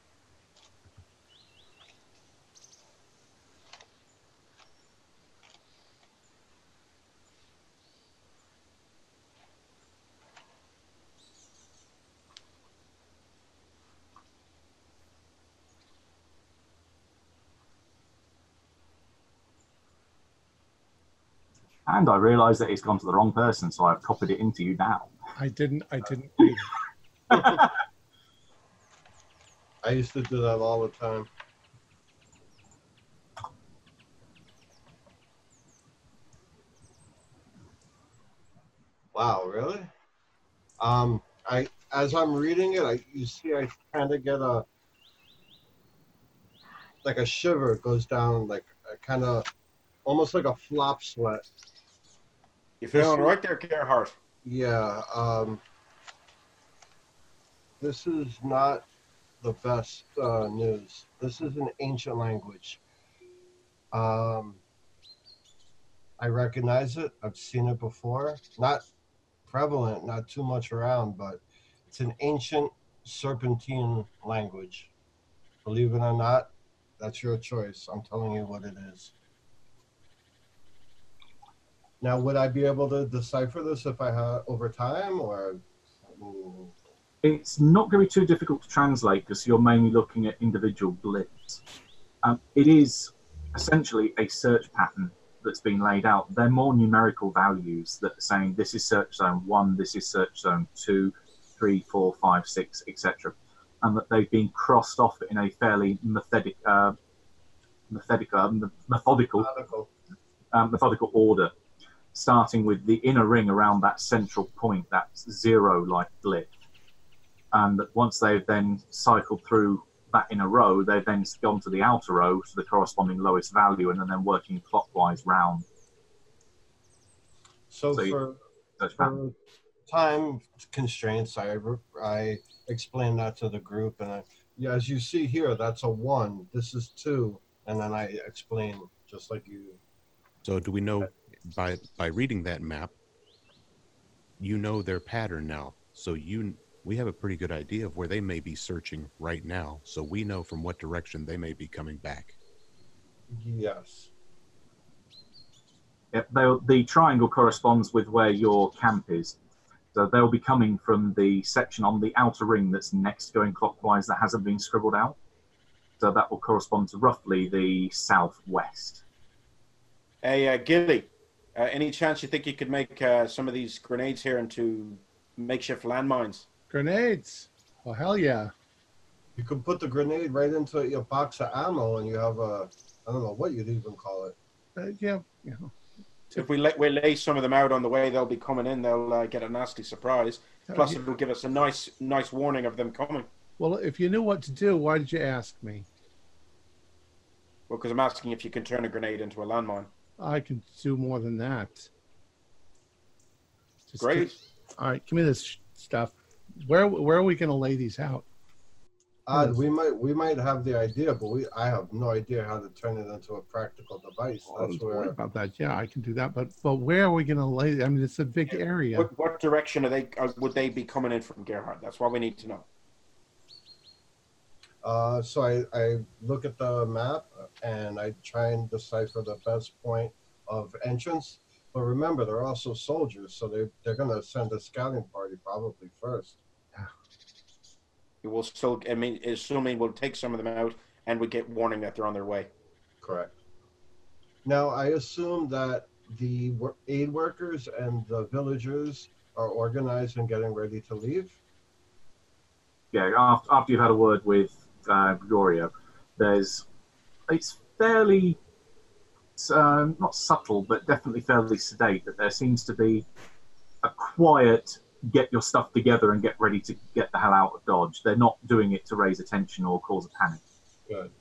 And I realise that it's gone to the wrong person, so I've copied it into you now. I didn't. I didn't. I used to do that all the time. Wow, really? Um, I as I'm reading it, I you see I kind of get a like a shiver goes down, like a kind of almost like a flop sweat. You feeling right there, Gerhard? Yeah. Um, this is not the best uh, news. This is an ancient language. Um, I recognize it. I've seen it before. Not prevalent, not too much around, but it's an ancient serpentine language. Believe it or not, that's your choice. I'm telling you what it is. Now, would I be able to decipher this if I had over time, or? mm, It's not going to be too difficult to translate because you're mainly looking at individual blips. Um, it is essentially a search pattern that's been laid out. They're more numerical values that are saying this is search zone one, this is search zone two, three, four, five, six, etc. And that they've been crossed off in a fairly methodic, uh, methodical, um, methodical Methodical. um, methodical order, starting with the inner ring around that central point, that zero-like um, blip. And that once they've then cycled through that inner row, they've then gone to the outer row to the corresponding lowest value, and then working clockwise round. So, So for for time constraints, I I explained that to the group, and I, yeah, as you see here, that's a one. This is two, and then I explain just like you. So do we know by by reading that map, you know their pattern now. So you we have a pretty good idea of where they may be searching right now. So we know from what direction they may be coming back. Yes. Yep, the triangle corresponds with where your camp is. So they'll be coming from the section on the outer ring that's next going clockwise that hasn't been scribbled out. So that will correspond to roughly the southwest. Hey, uh, Gilly, uh, any chance you think you could make uh, some of these grenades here into makeshift landmines? Grenades. Well, hell yeah. You could put the grenade right into your box of ammo, and you have a I don't know what you'd even call it. Uh, yeah. You know, If we let we lay some of them out on the way, they'll be coming in. They'll uh, get a nasty surprise. Plus, Uh, it will give us a nice nice warning of them coming. well, if you knew what to do, why did you ask me? Well, because I'm asking if you can turn a grenade into a landmine. I can do more than that. Just Great. give- all right, give me this stuff. Where where are we going to lay these out? Uh, we might we might have the idea, but we I have no idea how to turn it into a practical device. Oh, That's don't where about that. Yeah, I can do that. But but where are we going to lay? I mean, it's a big area. What, what direction are they? Uh, would they be coming in from Gerhard? That's what we need to know. Uh, so I, I look at the map and I try and decipher the best point of entrance. But remember, they're also soldiers, so they they're gonna send a scouting party probably first. We will still. I mean, assuming we'll take some of them out, and we get warning that they're on their way. Correct. Now I assume that the aid workers and the villagers are organized and getting ready to leave. yeah, after, after you've had a word with uh, Gregorio, there's it's fairly it's, um, not subtle, but definitely fairly sedate. That there seems to be a quiet get your stuff together and get ready to get the hell out of Dodge. They're not doing it to raise attention or cause a panic. Good.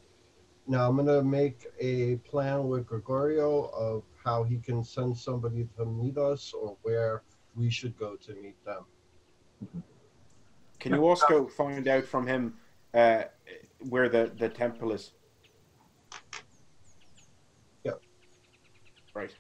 Now I'm gonna make a plan with Gregorio of how he can send somebody to meet us or where we should go to meet them. Can you also find out from him uh, where the, the temple is? Right.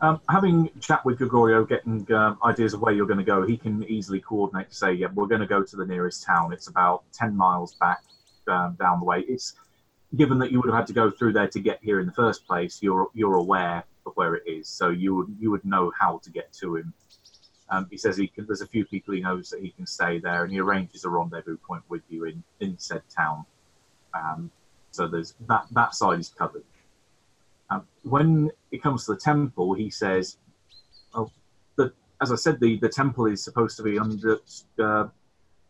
Um, having chat with Gregorio, getting um, ideas of where you're going to go, he can easily coordinate to say, "Yeah, we're going to go to the nearest town. It's about ten miles back um, down the way." It's given that you would have had to go through there to get here in the first place. You're you're aware of where it is, so you would you would know how to get to him. Um, he says he can, there's a few people he knows that he can stay there, and he arranges a rendezvous point with you in in said town. Um, so there's that that side is covered. Um, when it comes to the temple, he says, "Oh, the, as I said, the, the temple is supposed to be under. Uh,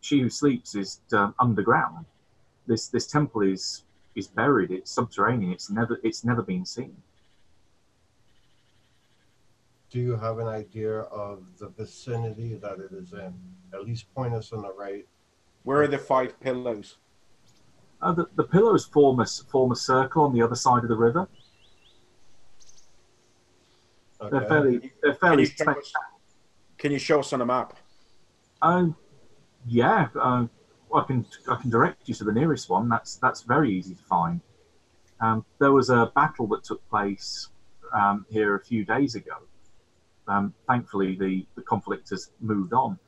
she who sleeps is uh, underground. This this temple is is buried. It's subterranean. It's never it's never been seen. Do you have an idea of the vicinity that it is in? At least point us in the right. Where are the five pillars? Uh, the, the pillars form a s- form a circle on the other side of the river. They're fairly they're Can fairly you, show us, can you show us on a map? Um, yeah, uh, I can I can direct you to the nearest one. That's that's very easy to find. Um, there was a battle that took place um, here a few days ago. Um, thankfully, the, the conflict has moved on,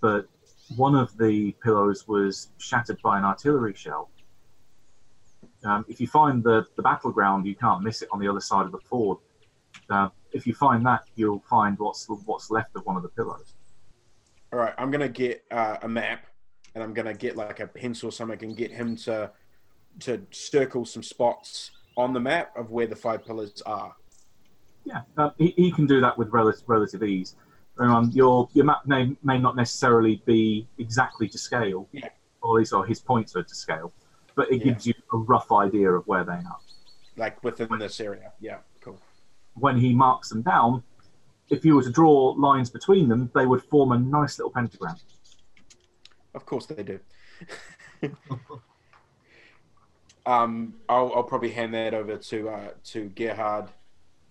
but one of the pillars was shattered by an artillery shell. Um, if you find the, the battleground, you can't miss it on the other side of the ford. Uh, if you find that, you'll find what's what's left of one of the pillars. All right, I'm gonna get uh, a map, and I'm gonna get like a pencil or something, and get him to to circle some spots on the map of where the five pillars are. Yeah, uh, he, he can do that with relative, relative ease. Um, your your map name may not necessarily be exactly to scale, Yeah. or at least or his points are to scale, but it Yeah. gives you a rough idea of where they are. like within this area. Yeah. When he marks them down, if you were to draw lines between them, they would form a nice little pentagram. Of course they do. um, I'll, I'll probably hand that over to uh, to Gerhard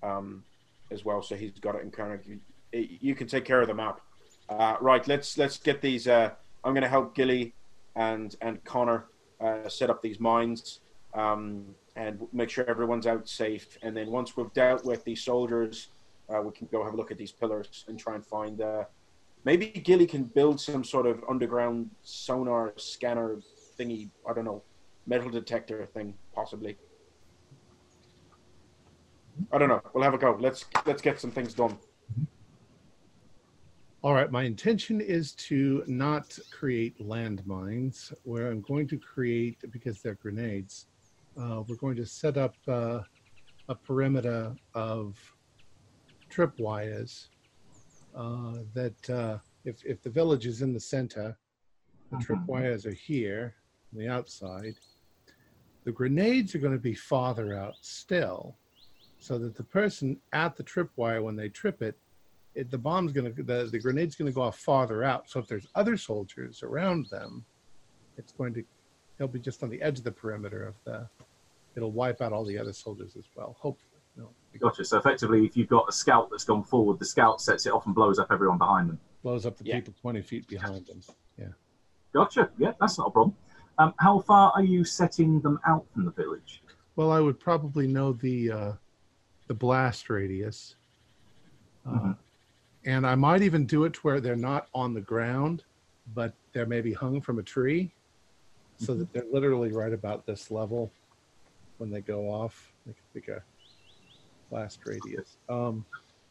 um, as well, so he's got it in kind of. You can take care of the map. Uh, right, let's let's get these. Uh, I'm going to help Gilly and and Connor uh, set up these mines um, and make sure everyone's out safe. And then once we've dealt with these soldiers, uh, we can go have a look at these pillars and try and find. Uh, maybe Gilly can build some sort of underground sonar scanner thingy. I don't know, metal detector thing, possibly. I don't know. We'll have a go. Let's let's get some things done. All right, my intention is to not create landmines. Where I'm going to create, because they're grenades, uh, we're going to set up uh, a perimeter of tripwires uh, that uh, if, if the village is in the center, the Mhm. tripwires are here on the outside. The grenades are going to be farther out still, so that the person at the tripwire, when they trip it, it, the bomb's going to the, the grenade's going to go off farther out so if there's other soldiers around them it's going to they'll be just on the edge of the perimeter of the it'll wipe out all the other soldiers as well hopefully no Gotcha. So effectively, if you've got a scout that's gone forward, the scout sets it off and blows up everyone behind them. blows up the Yeah. people 20 feet behind them yeah Gotcha. Yeah, that's not a problem. Um, how far are you setting them out from the village? Well, I would probably know the uh, the blast radius, uh, Mhm. and I might even do it to where they're not on the ground, but they're maybe hung from a tree, so that they're literally right about this level when they go off. They can pick a blast radius. Um,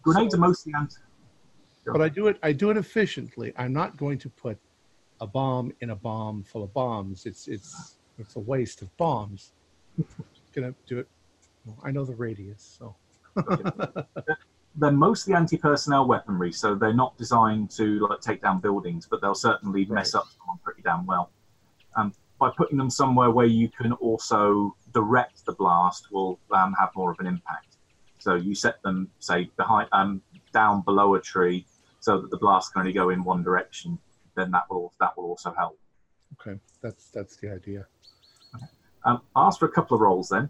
Grenades So- are mostly anti. but I do it. I do it efficiently. I'm not going to put a bomb in a bomb full of bombs. It's it's it's a waste of bombs. I'm Gonna do it. well, I know the radius, so. They're mostly anti-personnel weaponry, so they're not designed to like take down buildings, but they'll certainly mess up someone pretty damn well. Um, by putting them somewhere where you can also direct the blast, will um, have more of an impact. So you set them, say, behind, um, down below a tree, so that the blast can only go in one direction. Then that will that will also help. Okay, that's that's the idea. Um, ask for a couple of rolls then.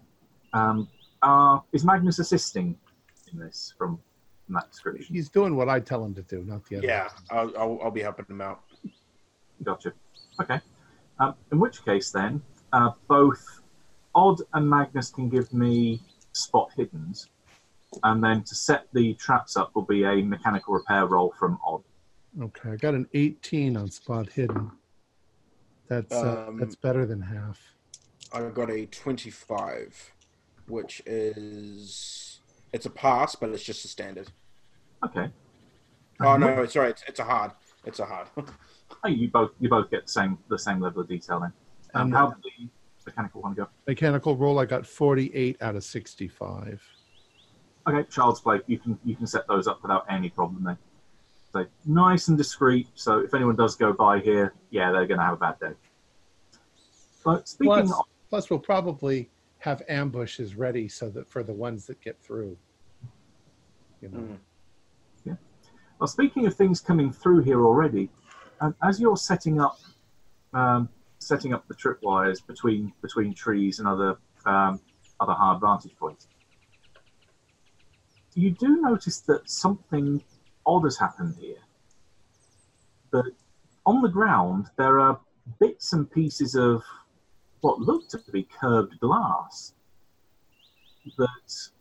Um, uh, is Magnus assisting in this from, from that description? He's doing what I tell him to do, not the other. Yeah, I'll, I'll, I'll be helping him out. Gotcha. Okay. Um, in which case, then, uh, both Odd and Magnus can give me spot hiddens, and then to set the traps up will be a mechanical repair roll from Odd. Okay, I got an 18 on spot hidden. That's uh, Um, that's better than half. I got a 25, which is it's a pass, but it's just a standard. Okay. Oh no, sorry, it's, it's a hard. It's a hard. Oh, you both you both get the same the same level of detail then. Um, And, how uh, did the mechanical one go? Mechanical roll, I got 48 out of 65. Okay, child's play. You can you can set those up without any problem then. So nice and discreet. So if anyone does go by here, yeah, they're going to have a bad day. But speaking Plus, of, plus, we'll probably have ambushes ready so that for the ones that get through. You know, Mhm. well, speaking of things coming through here already, as you're setting up um, setting up the tripwires between between trees and other um, other hard vantage points, you do notice that something odd has happened here. That on the ground there are bits and pieces of what look to be curved glass that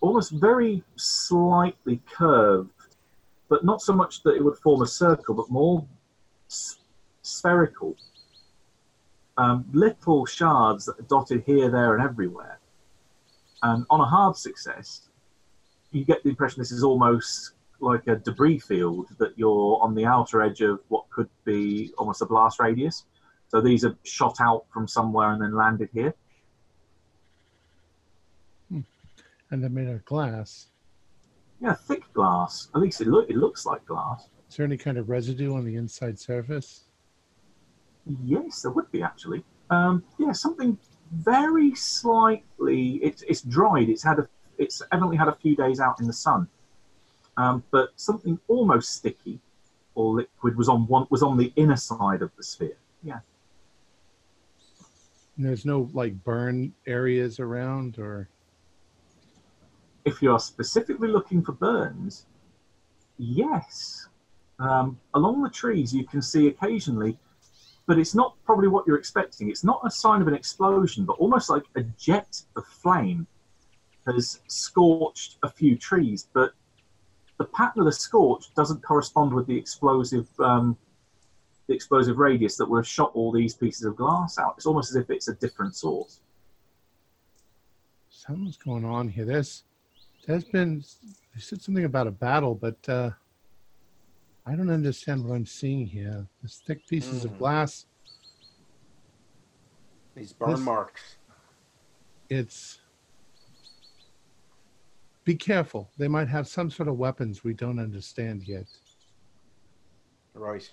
almost very slightly curved, but not so much that it would form a circle, but more s- spherical. Um, little shards that are dotted here, there, and everywhere. And on a hard success, you get the impression this is almost like a debris field that you're on the outer edge of what could be almost a blast radius. So these are shot out from somewhere and then landed here. and they're made of glass. Yeah, thick glass. At least it, look, it looks like glass. Is there any kind of residue on the inside surface? Yes, there would be actually. Um, yeah, something very slightly. It's it's dried. It's had a. It's evidently had a few days out in the sun. Um, but something almost sticky or liquid was on one was on the inner side of the sphere. Yeah. And there's no like burn areas around, or If you are specifically looking for burns, yes. Um, along the trees, you can see occasionally, but it's not probably what you're expecting. It's not a sign of an explosion, but almost like a jet of flame has scorched a few trees, but the pattern of the scorch doesn't correspond with the explosive um, the explosive radius that would have shot all these pieces of glass out. It's almost as if it's a different source. something's going on here. There's there's been they said something about a battle, but uh, I don't understand what I'm seeing here. There's thick pieces of Mm. glass. These burn This- marks. It's be careful. They might have some sort of weapons we don't understand yet. Right.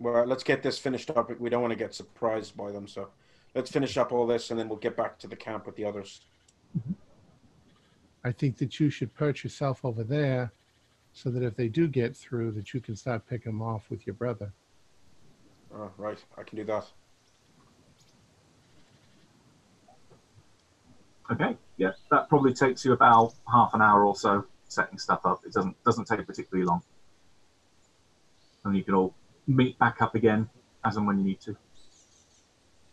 Well, let's get this finished up. We don't want to get surprised by them, so let's finish up all this, and then we'll get back to the camp with the others. I think that you should perch yourself over there so that if they do get through that you can start picking them off with your brother. Oh, right, I can do that. Okay, yeah, that probably takes you about half an hour or so setting stuff up. It doesn't doesn't take particularly long, and you can all meet back up again as and when you need to.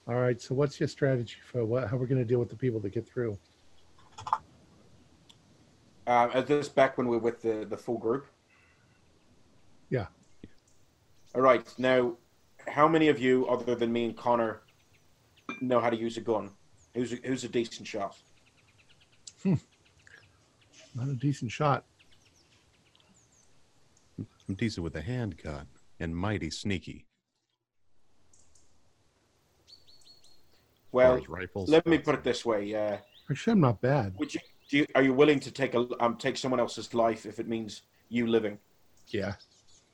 All right. So, what's your strategy for what, how we're going to deal with the people that get through? Uh, is this back when we're with the, the full group? Yeah. All right. Now, how many of you, other than me and Connor, know how to use a gun? Who's a, who's a decent shot? Not a decent shot. I'm decent with a handgun and mighty sneaky. Well, rifles. let me put it this way. Uh, Actually, I'm not bad. would you, do you, are you willing to take a um, take someone else's life if it means you living? Yeah.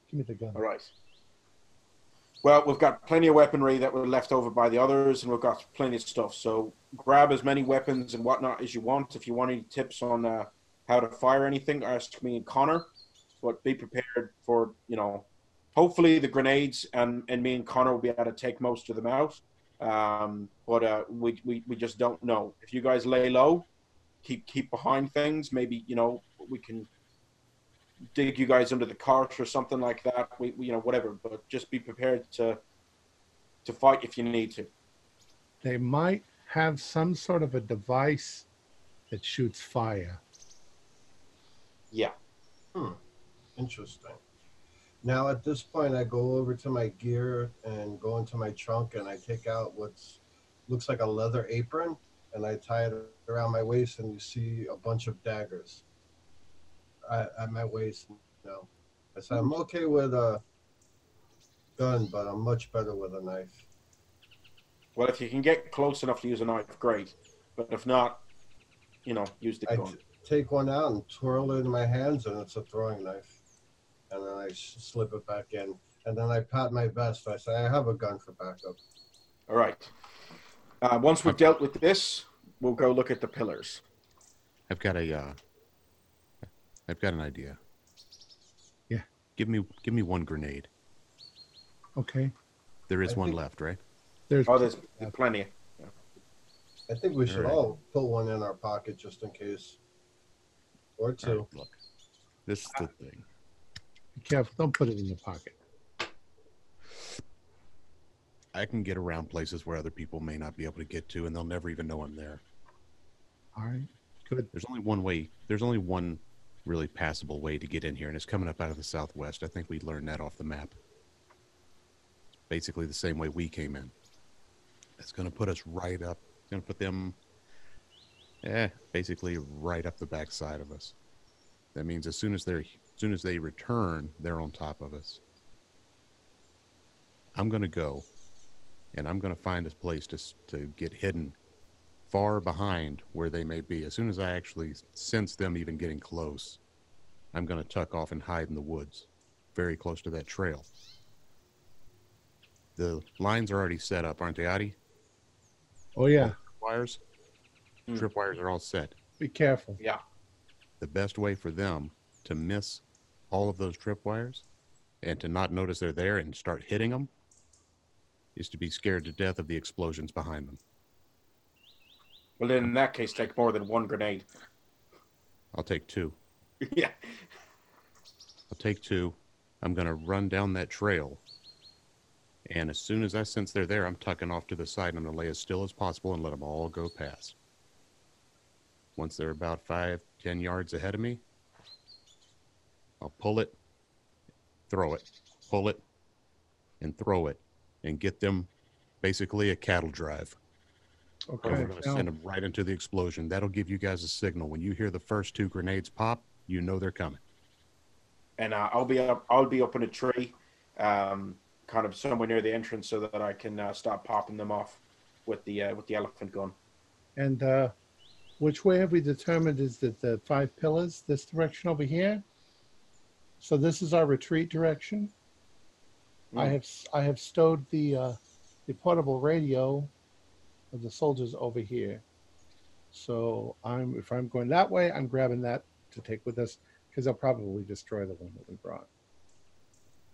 Give me the gun. All right. Well, we've got plenty of weaponry that were left over by the others, and we've got plenty of stuff. So grab as many weapons and whatnot as you want. If you want any tips on uh, how to fire anything, ask me and Connor. But be prepared for, you know, hopefully the grenades and, and me and Connor will be able to take most of them out. Um, but uh, we, we, we just don't know. If you guys lay low, keep keep behind things, maybe, you know, we can dig you guys under the cart or something like that. We, we, you know, whatever. But just be prepared to to fight if you need to. They might have some sort of a device that shoots fire. Yeah. Hmm. Interesting. Now at this point, I go over to my gear and go into my trunk, and I take out what's looks like a leather apron, and I tie it around my waist, and you see a bunch of daggers at, at my waist. You know, I said I'm okay with a gun, but I'm much better with a knife. Well, if you can get close enough to use a knife, great. But if not, you know, use the I gun. take one out and twirl it in my hands, and it's a throwing knife. And then I slip it back in, and then I pat my vest. I say I have a gun for backup. All right. Uh, once we've dealt with this, we'll go look at the pillars. I've got a uh I've got an idea. Yeah. Give me give me one grenade. Okay. There is I one think- left, right? There's Oh, there's plenty. I think we should Alright. all put one in our pocket just in case, or two. right, look. This is the thing. be careful. Don't put it in your pocket. I can get around places where other people may not be able to get to and they'll never even know I'm there. All right. Good. There's only one way. There's only one really passable way to get in here, and it's coming up out of the southwest. I think we learned that off the map. It's basically the same way we came in. It's going to put us right up. It's going to put them, eh, basically right up the backside of us. That means as soon as they're, as soon as they return, they're on top of us. I'm going to go, and I'm going to find a place to to get hidden far behind where they may be. As soon as I actually sense them even getting close, I'm going to tuck off and hide in the woods, very close to that trail. The lines are already set up, aren't they, Adi? Oh yeah. Wires? Hmm. Tripwires are all set. Be careful. Yeah. The best way for them to miss all of those tripwires and to not notice they're there and start hitting them is to be scared to death of the explosions behind them. Well, then in that case, take more than one grenade. I'll take two. yeah. I'll take two. I'm going to run down that trail. And as soon as I sense they're there, I'm tucking off to the side and I'm going to lay as still as possible and let them all go past. Once they're about five, ten yards ahead of me, I'll pull it, throw it, pull it, and throw it, and get them basically a cattle drive. Okay. And we're going to send them right into the explosion. That'll give you guys a signal. When you hear the first two grenades pop, you know they're coming. And uh, I'll be up. I'll be up in a tree, um, kind of somewhere near the entrance, so that I can uh, start popping them off with the uh, with the elephant gun. And uh, which way have we determined is that the five pillars? This direction over here. So this is our retreat direction. I Mm. have s- I have stowed the uh, the portable radio of the soldiers over here. So I'm if I'm going that way, I'm grabbing that to take with us because they'll probably destroy the one that we brought.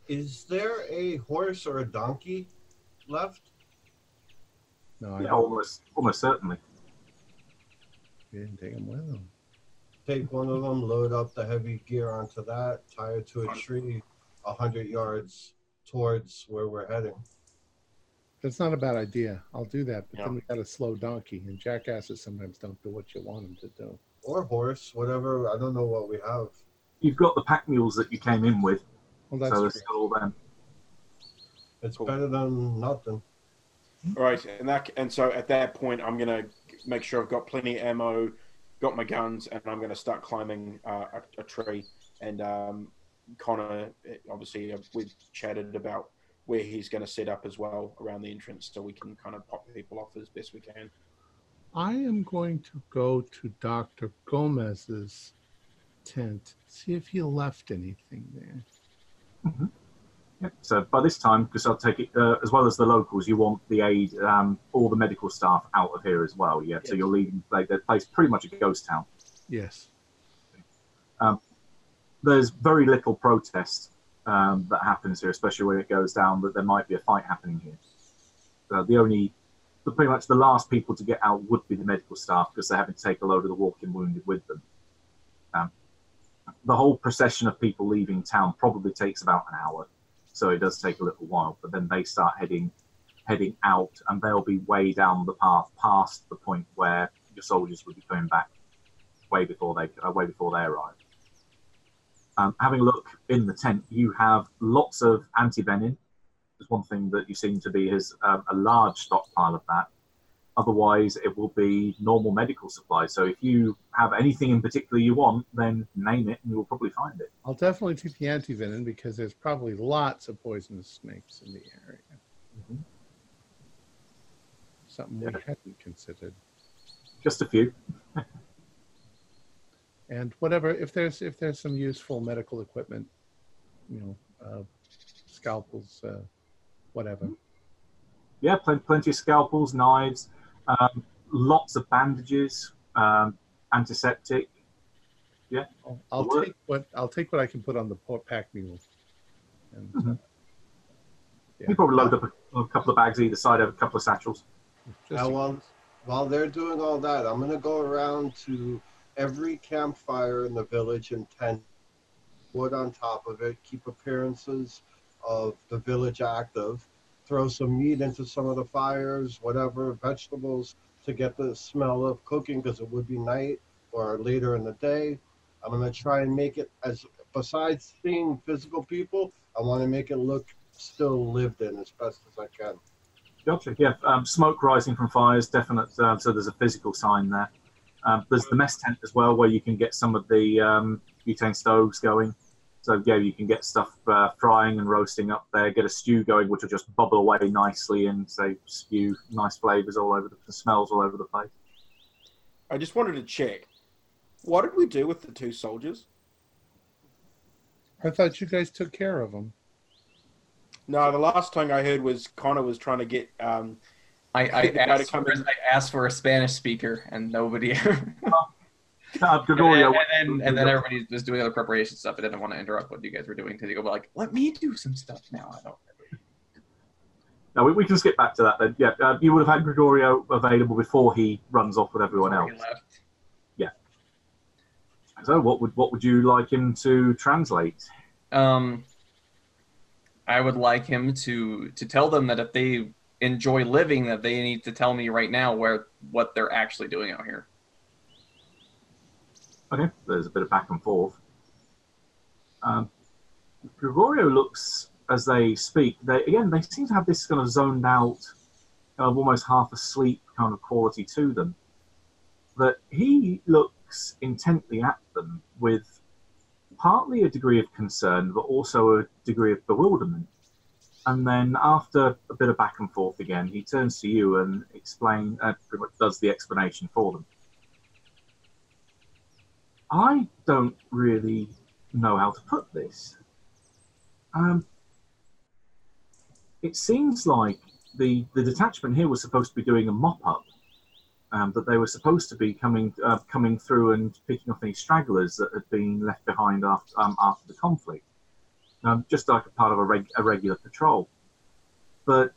Is there a horse or a donkey left? No, I Yeah, almost, almost certainly. didn't take them with them. Take one of them, load up the heavy gear onto that, tie it to a tree, a hundred yards towards where we're heading. That's not a bad idea. I'll do that, but Yeah. then we got a slow donkey, and jackasses sometimes don't do what you want them to do. Or horse, whatever. I don't know what we have. You've got the pack mules that you came in with, Well, so that's there's true. still all them. It's Cool. better than nothing. All right, and that and so at that point, I'm gonna make sure I've got plenty of ammo, got my guns, and I'm gonna start climbing uh, a, a tree. And um, Connor, eh, obviously, uh, we've chatted about where he's going to set up as well around the entrance, so we can kind of pop people off as best we can. I am going to go to Dr. Gomez's tent, see if he left anything there. Yeah. So by this time, because I'll take it, uh, as well as the locals, you want the aid, um, all the medical staff out of here as well. Yeah. So you're leaving like, the place pretty much a ghost town. Yes. There's very little protest um, that happens here, especially when it goes down that there might be a fight happening here. So the only, the, pretty much the last people to get out would be the medical staff because they're having to take a load of the walking wounded with them. Um, the whole procession of people leaving town probably takes about an hour, so it does take a little while. But then they start heading heading out, and they'll be way down the path past the point where your soldiers would be coming back way before they uh, way before they arrive. Um, having a look in the tent, you have lots of anti-venin. There's one thing that you seem to be is um, a large stockpile of that. Otherwise, it will be normal medical supplies. So if you have anything in particular you want, then name it, and you will probably find it. I'll definitely take the antivenin because there's probably lots of poisonous snakes in the area. Mhm. Something we Yeah. hadn't considered. Just a few. And whatever, if there's if there's some useful medical equipment, you know, uh, scalpels, uh, whatever. Yeah, plenty, plenty of scalpels, knives, um, lots of bandages, um, antiseptic. I'll, I'll take what I'll take what I can put on the pack mule. And, uh, Mhm. yeah, You probably load up a, a couple of bags either side of a couple of satchels. just Now, while, while they're doing all that, I'm going to go around to every campfire in the village and tent wood on top of it, keep appearances of the village active, throw some meat into some of the fires, whatever, vegetables to get the smell of cooking because it would be night or later in the day. I'm going to try and make it as, besides seeing physical people, I want to make it look still lived in as best as I can. Gotcha. Yeah, um, smoke rising from fires, definite. Uh, so there's a physical sign there. Um, there's the mess tent as well, where you can get some of the um, butane stoves going. So yeah, you can get stuff uh, frying and roasting up there. Get a stew going, which will just bubble away nicely and say spew nice flavors all over the, the smells all over the place. I just wanted to check. What did we do with the two soldiers? I thought you guys took care of them. No, the last thing I heard was Connor was trying to get. Um, I, I, to asked for, I asked for a Spanish speaker, and nobody. Uh, and, Gregorio, then, and then everybody was doing other preparation stuff. I didn't want to interrupt what you guys were doing because you go like, "Let me do some stuff now." I don't. no, we, we can skip back to that then. Yeah, uh, you would have had Gregorio available before he runs off with everyone Before else. Yeah. So what would what would you like him to translate? Um, I would like him to to tell them that if they enjoy living, that they need to tell me right now where what they're actually doing out here. Okay, there's a bit of back and forth. Um, Gregorio looks as they speak. They again, they seem to have this kind of zoned out, kind of almost half asleep kind of quality to them. That he looks intently at them with partly a degree of concern, but also a degree of bewilderment. And then, after a bit of back and forth again, he turns to you and explain, uh, pretty much does the explanation for them. I don't really know how to put this. Um, it seems like the the detachment here was supposed to be doing a mop up. Um, that they were supposed to be coming uh, coming through and picking off any stragglers that had been left behind after um, after the conflict, um, just like a part of a, reg- a regular patrol. But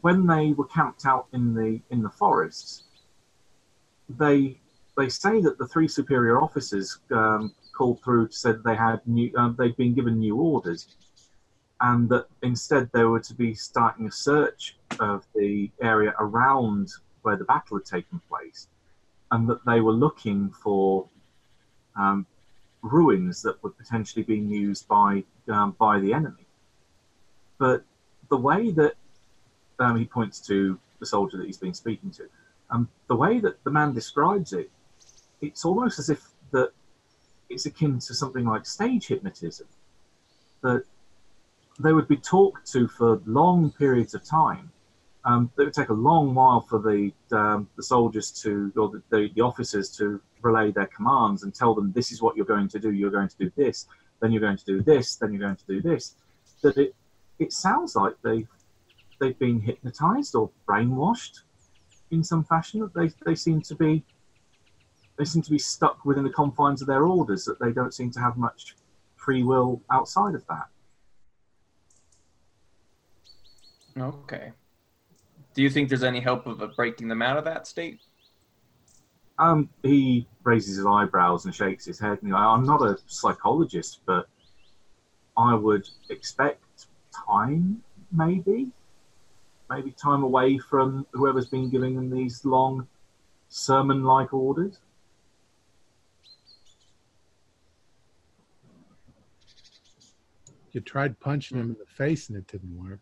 when they were camped out in the in the forests, they they say that the three superior officers um, called through say they had new, um, they'd been given new orders, and that instead they were to be starting a search of the area around where the battle had taken place, and that they were looking for um, ruins that were potentially being used by um, by the enemy. But the way that um, he points to the soldier that he's been speaking to, um, the way that the man describes it, it's almost as if that it's akin to something like stage hypnotism. That they would be talked to for long periods of time. Um, it would take a long while for the um, the soldiers to or the, the, the officers to relay their commands and tell them this is what you're going to do. You're going to do this. Then you're going to do this. Then you're going to do this. That it it sounds like they they've been hypnotized or brainwashed in some fashion. That they they seem to be they seem to be stuck within the confines of their orders. That they don't seem to have much free will outside of that. Okay. Do you think there's any hope of breaking them out of that state? Um, he raises his eyebrows and shakes his head. And, I'm not a psychologist, but I would expect time, maybe, maybe time away from whoever's been giving them these long sermon-like orders. You tried punching him in the face and it didn't work.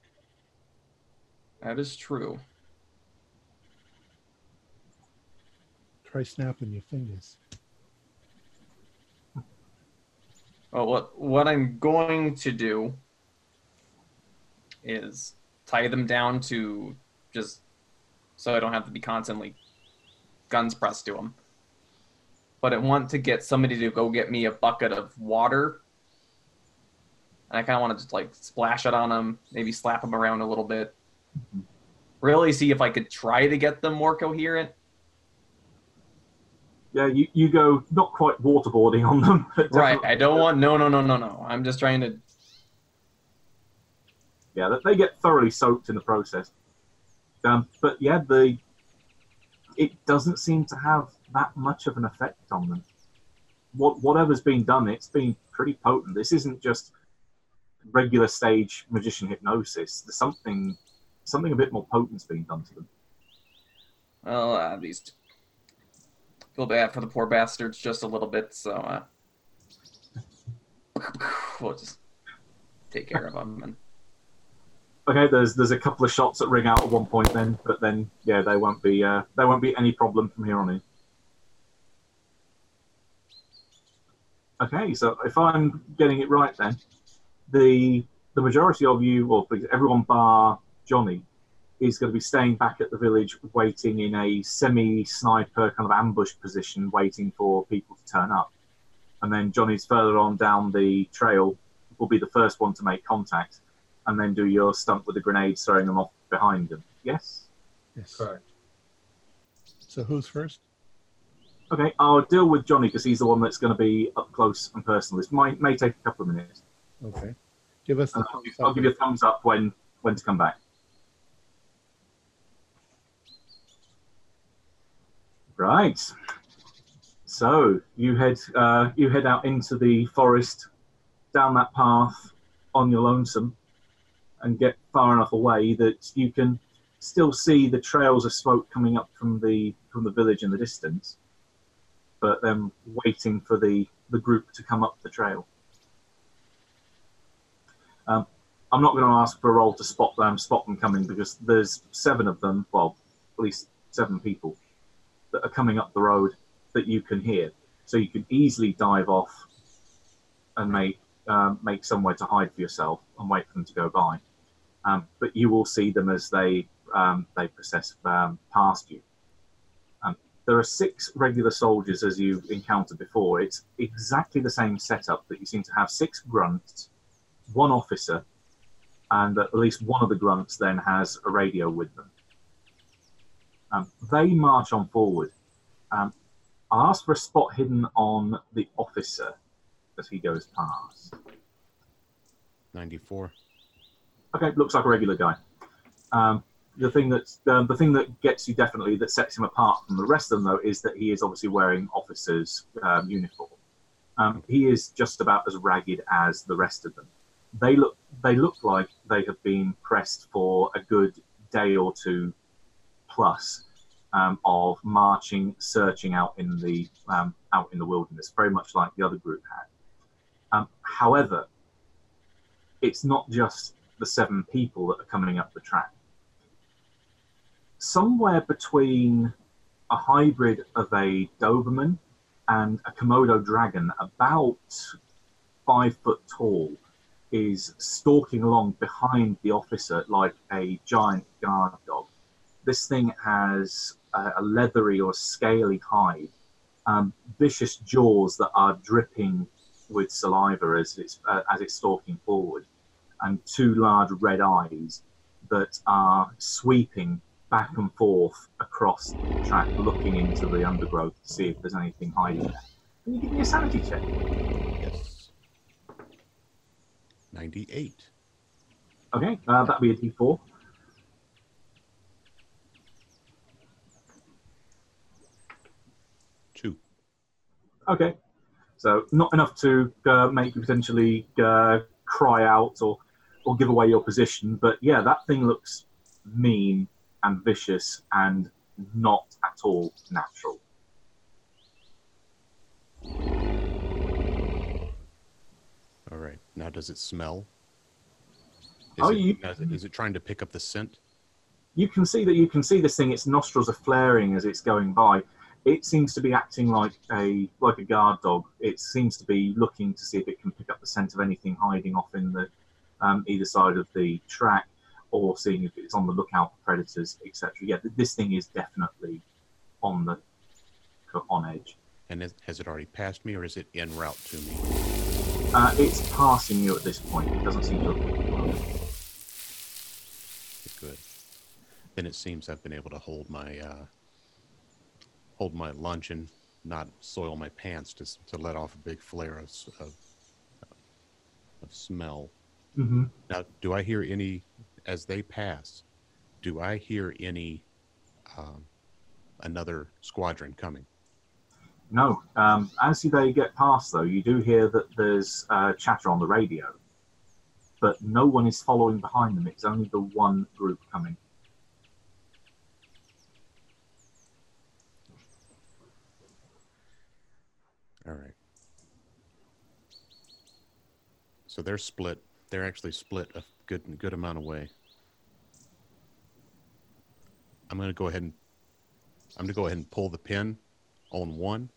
That is true. Try snapping your fingers. Well, what what I'm going to do is tie them down to just so I don't have to be constantly guns pressed to them. But I want to get somebody to go get me a bucket of water. And I kind of want to just like splash it on them, maybe slap them around a little bit. Really see if I could try to get them more coherent. Yeah, you, you go not quite waterboarding on them. Right. I don't want no no no no no. I'm just trying to yeah, that they get thoroughly soaked in the process. Um, but yeah, the it doesn't seem to have that much of an effect on them. What whatever's been done, it's been pretty potent. This isn't just regular stage magician hypnosis. There's something something a bit more potent's been done to them. well at least feel bad for the poor bastards just a little bit, so uh we'll just take care of them and Okay, there's there's a couple of shots that ring out at one point then, but then yeah, they won't be uh, there won't be any problem from here on in. Okay, so if I'm getting it right then, the the majority of you, or everyone bar Johnny, is going to be staying back at the village, waiting in a semi-sniper kind of ambush position, waiting for people to turn up. And then Johnny's further on down the trail, will be the first one to make contact, and then do your stunt with the grenades, throwing them off behind them. Yes. Yes. Correct. So who's first? Okay, I'll deal with Johnny because he's the one that's going to be up close and personal. This might may take a couple of minutes. Okay. Give us the And I'll, I'll give you a thumbs up when when to come back. Right. So you head uh, you head out into the forest, down that path on your lonesome, and get far enough away that you can still see the trails of smoke coming up from the from the village in the distance, but then waiting for the the group to come up the trail. Um, I'm not going to ask for a roll to spot them, spot them coming because there's seven of them, well, at least seven people that are coming up the road that you can hear. So you can easily dive off and make um, make somewhere to hide for yourself and wait for them to go by. Um, but you will see them as they um, they process um, past you. Um, there are six regular soldiers as you encountered before. It's exactly the same setup that you seem to have six grunts, one officer, and at least one of the grunts then has a radio with them. Um, they march on forward. Um, I'll ask for a spot hidden on the officer as he goes past. 94. Okay, looks like a regular guy. Um, the thing that's um, the thing that gets you definitely that sets him apart from the rest of them though is that he is obviously wearing officer's um, uniform. Um, he is just about as ragged as the rest of them. they look they look like they have been pressed for a good day or two plus um, of marching, searching out in the um, out in the wilderness, very much like the other group had. Um, however, it's not just the seven people that are coming up the track. Somewhere between a hybrid of a Doberman and a Komodo dragon, about five foot tall, is stalking along behind the officer like a giant guard dog. This thing has a, leathery or scaly hide, um, vicious jaws that are dripping with saliva as it's uh, as it's stalking forward, and two large red eyes that are sweeping back and forth across the track, looking into the undergrowth to see if there's anything hiding there. Can you give me a sanity check? Yes. 98. Okay, uh, that'd be a D4. Two. Okay, so not enough to uh, make you potentially uh, cry out or or give away your position, but yeah, that thing looks mean and vicious and not at all natural. All right. Now, does it smell? Is Oh, it, you- is it- is it trying to pick up the scent? You can see that you can see this thing. Its nostrils are flaring as it's going by. It seems to be acting like a like a guard dog. It seems to be looking to see if it can pick up the scent of anything hiding off in the um, either side of the track, or seeing if it's on the lookout for predators, etc. Yeah, this thing is definitely on the on edge. And is, has it already passed me, or is it en route to me? Uh, it's passing you at this point. It doesn't seem to. Have, Good. Then it seems I've been able to hold my uh, hold my lunch and not soil my pants to to let off a big flare of of, of smell. hmm Now, do I hear any as they pass? Do I hear any um, another squadron coming? No. Um, as they get past, though, you do hear that there's uh, chatter on the radio, but no one is following behind them. It's only the one group coming. All right. So they're split. They're actually split a good good amount away. I'm gonna go ahead and I'm gonna go ahead and pull the pin on one.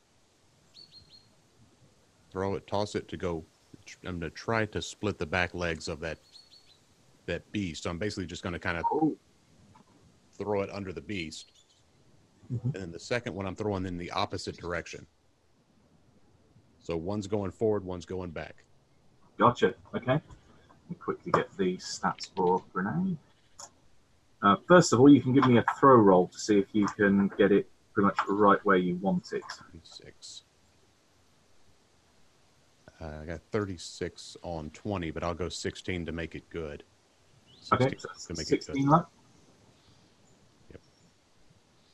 Throw it, toss it to go. I'm gonna try to split the back legs of that that beast. So I'm basically just gonna kind of throw it under the beast, Mhm. and then the second one I'm throwing in the opposite direction. So one's going forward, one's going back. gotcha. Okay. Let me quickly get the stats for grenade. Uh, first of all, you can give me a throw roll to see if you can get it pretty much right where you want it. Six. Uh, I got 36 on 20, but I'll go 16 to make it good. Okay, 16 so to make it good. left. Yep.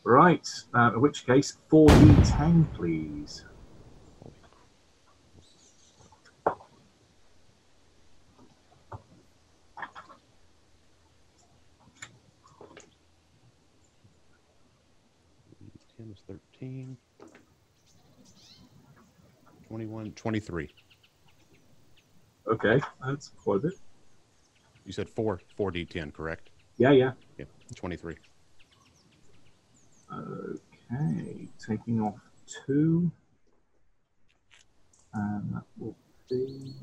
Right. Uh, in which case, 4d10, please. Holy cr- 10 is 13. 21, 23. Okay, that's quite a bit. You said 4, 4d10, correct? Yeah, yeah. Yeah, 23. Okay, taking off two. And that will be.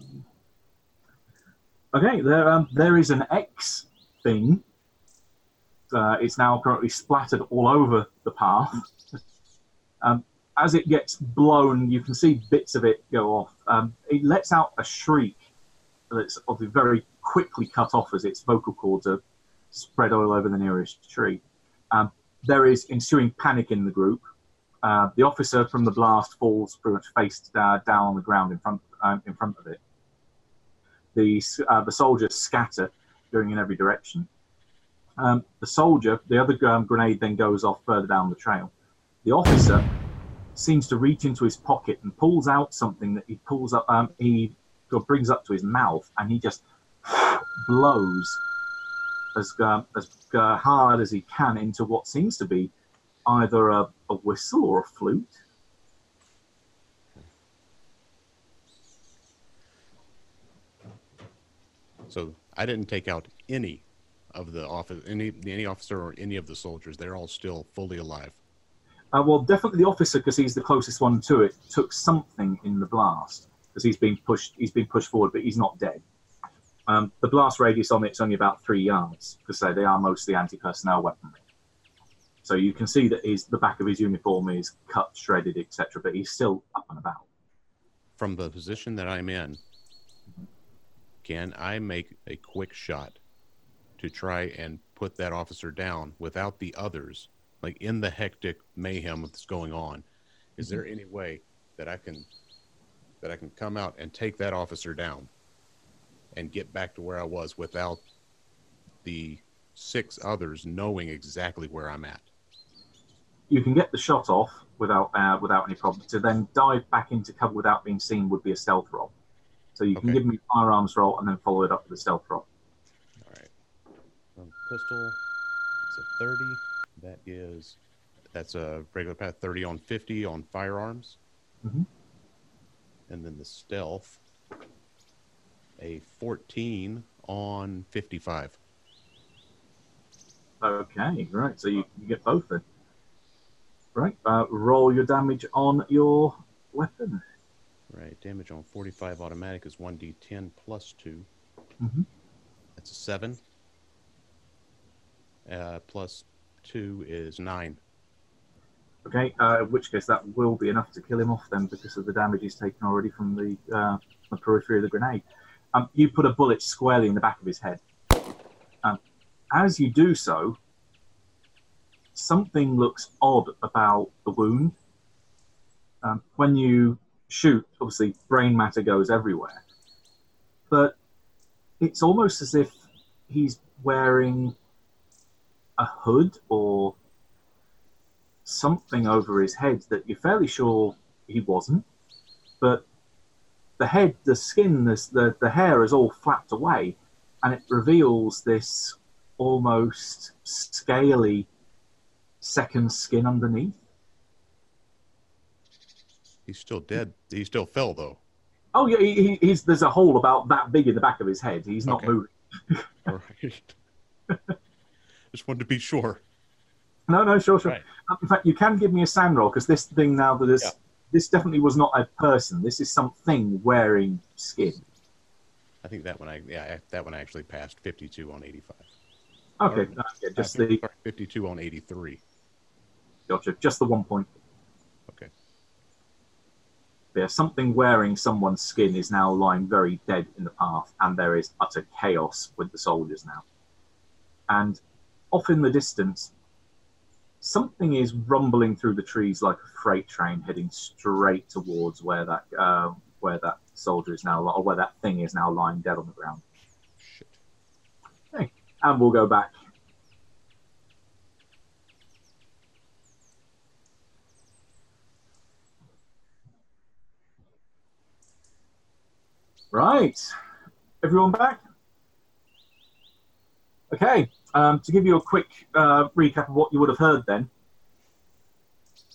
Okay, there, um, there is an X thing. Uh, it's now currently splattered all over the path. um, as it gets blown, you can see bits of it go off. Um, it lets out a shriek that's obviously very quickly cut off as its vocal cords are spread all over the nearest tree. Um, there is ensuing panic in the group. Uh, the officer from the blast falls pretty much face uh, down on the ground in front um, in front of it. The uh, the soldiers scatter, going in every direction. Um, the soldier, the other um, grenade then goes off further down the trail. The officer seems to reach into his pocket and pulls out something that he pulls up. Um, he brings up to his mouth, and he just blows as uh, as uh, hard as he can into what seems to be either a, a whistle or a flute. So I didn't take out any of the office, any any officer or any of the soldiers. They're all still fully alive. Uh, well, definitely the officer, because he's the closest one to it, took something in the blast because he's been pushed. He's been pushed forward, but he's not dead. Um, the blast radius on it's only about three yards because they are mostly anti-personnel weaponry. So you can see that his the back of his uniform is cut, shredded, etc. But he's still up and about. From the position that I'm in, can I make a quick shot to try and put that officer down without the others, like in the hectic mayhem that's going on? Is there any way that I can that I can come out and take that officer down and get back to where I was without the six others knowing exactly where I'm at? You can get the shot off without uh, without any problem. To then dive back into cover without being seen would be a stealth roll. So you can Okay. give me firearms roll and then follow it up with a stealth roll. All right. Um, pistol, it's a 30. That is, that's a regular path 30 on 50 on firearms. Mhm. And then the stealth, a 14 on 55. Okay, right. So you, you get both then. Right. Uh, roll your damage on your weapon. Right. Damage on 45 automatic is 1d10 plus 2. Mhm. That's a 7. Uh, plus 2 is 9. Okay. Uh, in which case that will be enough to kill him off then because of the damage he's taken already from the, uh, the periphery of the grenade. Um, you put a bullet squarely in the back of his head. Um, as you do so, something looks odd about the wound. Um, when you shoot, obviously, brain matter goes everywhere. But it's almost as if he's wearing a hood or something over his head that you're fairly sure he wasn't. But the head, the skin, this, the, the hair is all flapped away, and it reveals this almost scaly second skin underneath. He's still dead. He still fell, though. Oh yeah, he, he, he's there's a hole about that big in the back of his head. He's not Okay. moving. All right. Just wanted to be sure. No, no, sure, sure. Right. Uh, In fact, you can give me a san roll because this thing now that is Yeah. this definitely was not a person. This is something wearing skin. I think that one I yeah that one actually passed 52 on 85. Okay, Or- uh, yeah, Uh, just the 52 on 83. gotcha, just the one point. Okay. Yeah, something wearing someone's skin is now lying very dead in the path, and there is utter chaos with the soldiers now. And off in the distance, something is rumbling through the trees like a freight train heading straight towards where that uh, where that soldier is now, or where that thing is now lying dead on the ground. Shit. And we'll go back. Right. Everyone back? Okay. Um, to give you a quick uh, recap of what you would have heard then,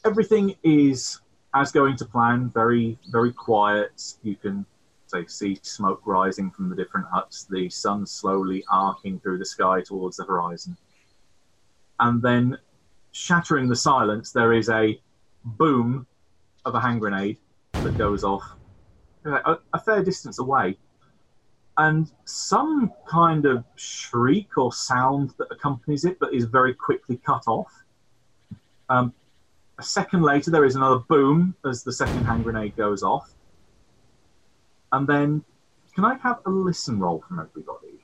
everything is as going to plan, very, very quiet. You can say, see smoke rising from the different huts, the sun slowly arcing through the sky towards the horizon. And then, shattering the silence, there is a boom of a hand grenade that goes off a, a fair distance away. And some kind of shriek or sound that accompanies it, but is very quickly cut off. Um, a second later, there is another boom as the second hand grenade goes off. And then, can I have a listen roll from everybody?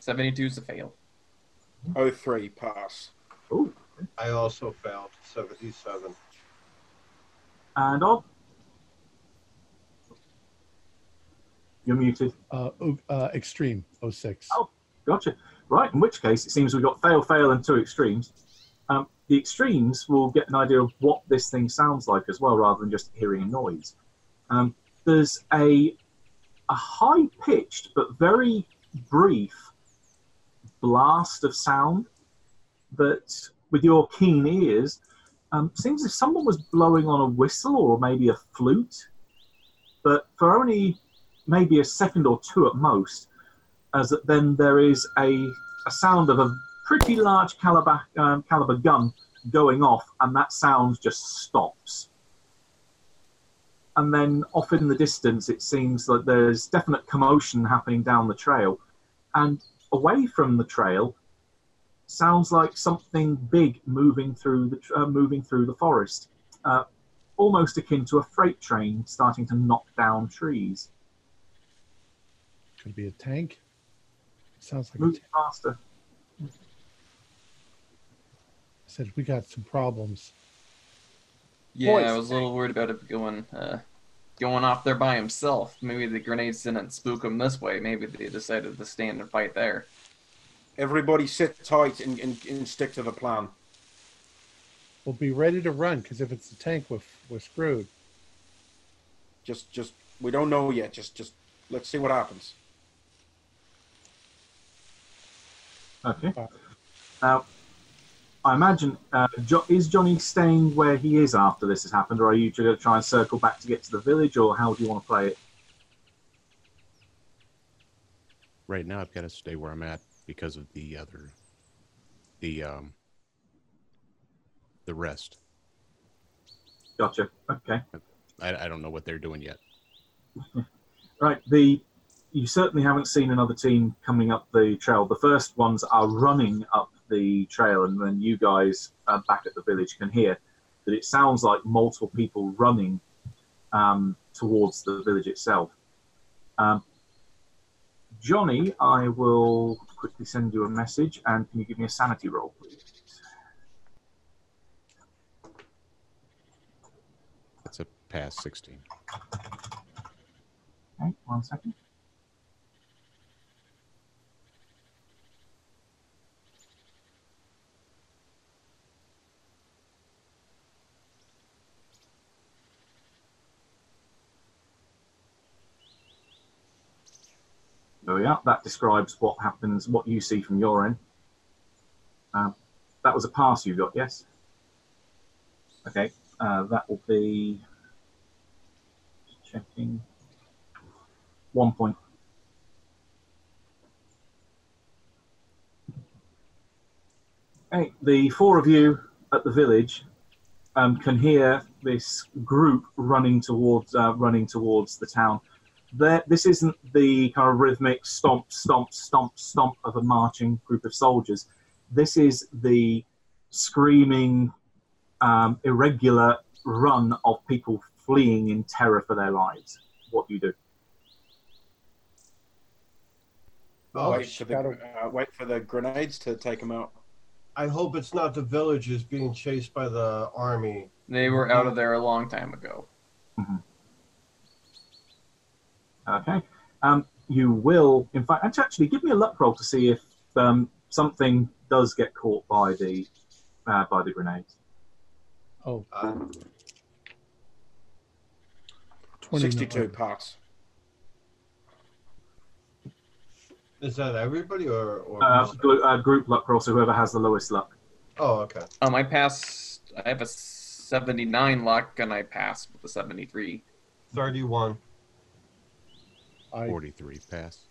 Seventy-two is a fail. Oh three pass. Oh, I also failed. 77. And Ob. You're muted. Uh, uh, extreme 06. Oh. Gotcha. Right, in which case it seems we've got fail, fail, and two extremes. Um, the extremes will get an idea of what this thing sounds like as well, rather than just hearing a noise. Um, there's a a high pitched but very brief blast of sound that, with your keen ears, um, seems as if someone was blowing on a whistle or maybe a flute, but for only maybe a second or two at most, as that then there is a, a sound of a pretty large caliber, um, caliber gun going off, and that sound just stops. And then off in the distance, it seems that there's definite commotion happening down the trail. And away from the trail, sounds like something big moving through the uh, moving through the forest, uh, almost akin to a freight train starting to knock down trees. Could be a tank. Sounds like a tank. faster. said we got some problems. Yeah, Boys. I was a little worried about it going uh, going off there by himself. Maybe the grenades didn't spook him this way. Maybe they decided to stand and fight there. Everybody sit tight and, and, and stick to the plan. We'll be ready to run because if it's a tank, we're, we're screwed. Just, just we don't know yet. Just, just let's see what happens. Okay. Uh, Now, I imagine uh, jo- is Johnny staying where he is after this has happened, or are you going to try and circle back to get to the village, or how do you want to play it? Right now, I've got to stay where I'm at because of the other, the um, the rest. Gotcha. Okay. I, I don't know what they're doing yet. Right. The you certainly haven't seen another team coming up the trail. The first ones are running up the trail, and then you guys uh, back at the village can hear that it sounds like multiple people running um, towards the village itself. Um, Johnny, I will quickly send you a message, and can you give me a sanity roll, please? That's a pass 16. Okay, one second. We are. That describes what happens, what you see from your end. Um, that was a pass you got, yes? Okay, uh, that will be checking one point. Okay, the four of you at the village um, can hear this group running towards uh, running towards the town. There, this isn't the kind of rhythmic stomp, stomp, stomp, stomp of a marching group of soldiers. This is the screaming, um, irregular run of people fleeing in terror for their lives. What do you do? Oh, wait, for the, uh, wait for the grenades to take them out. I hope it's not the villagers being chased by the army. They were out of there a long time ago. Okay. Um, you will, in fact, actually, actually give me a luck roll to see if um, something does get caught by the uh, by the grenades. Oh, Uh, 29. 62 pass. is that everybody or? or Uh, gl- uh, group luck roll, so whoever has the lowest luck. oh, okay. Um, I passed. I have a 79 luck, and I passed with a 73. 31. I 43 pass.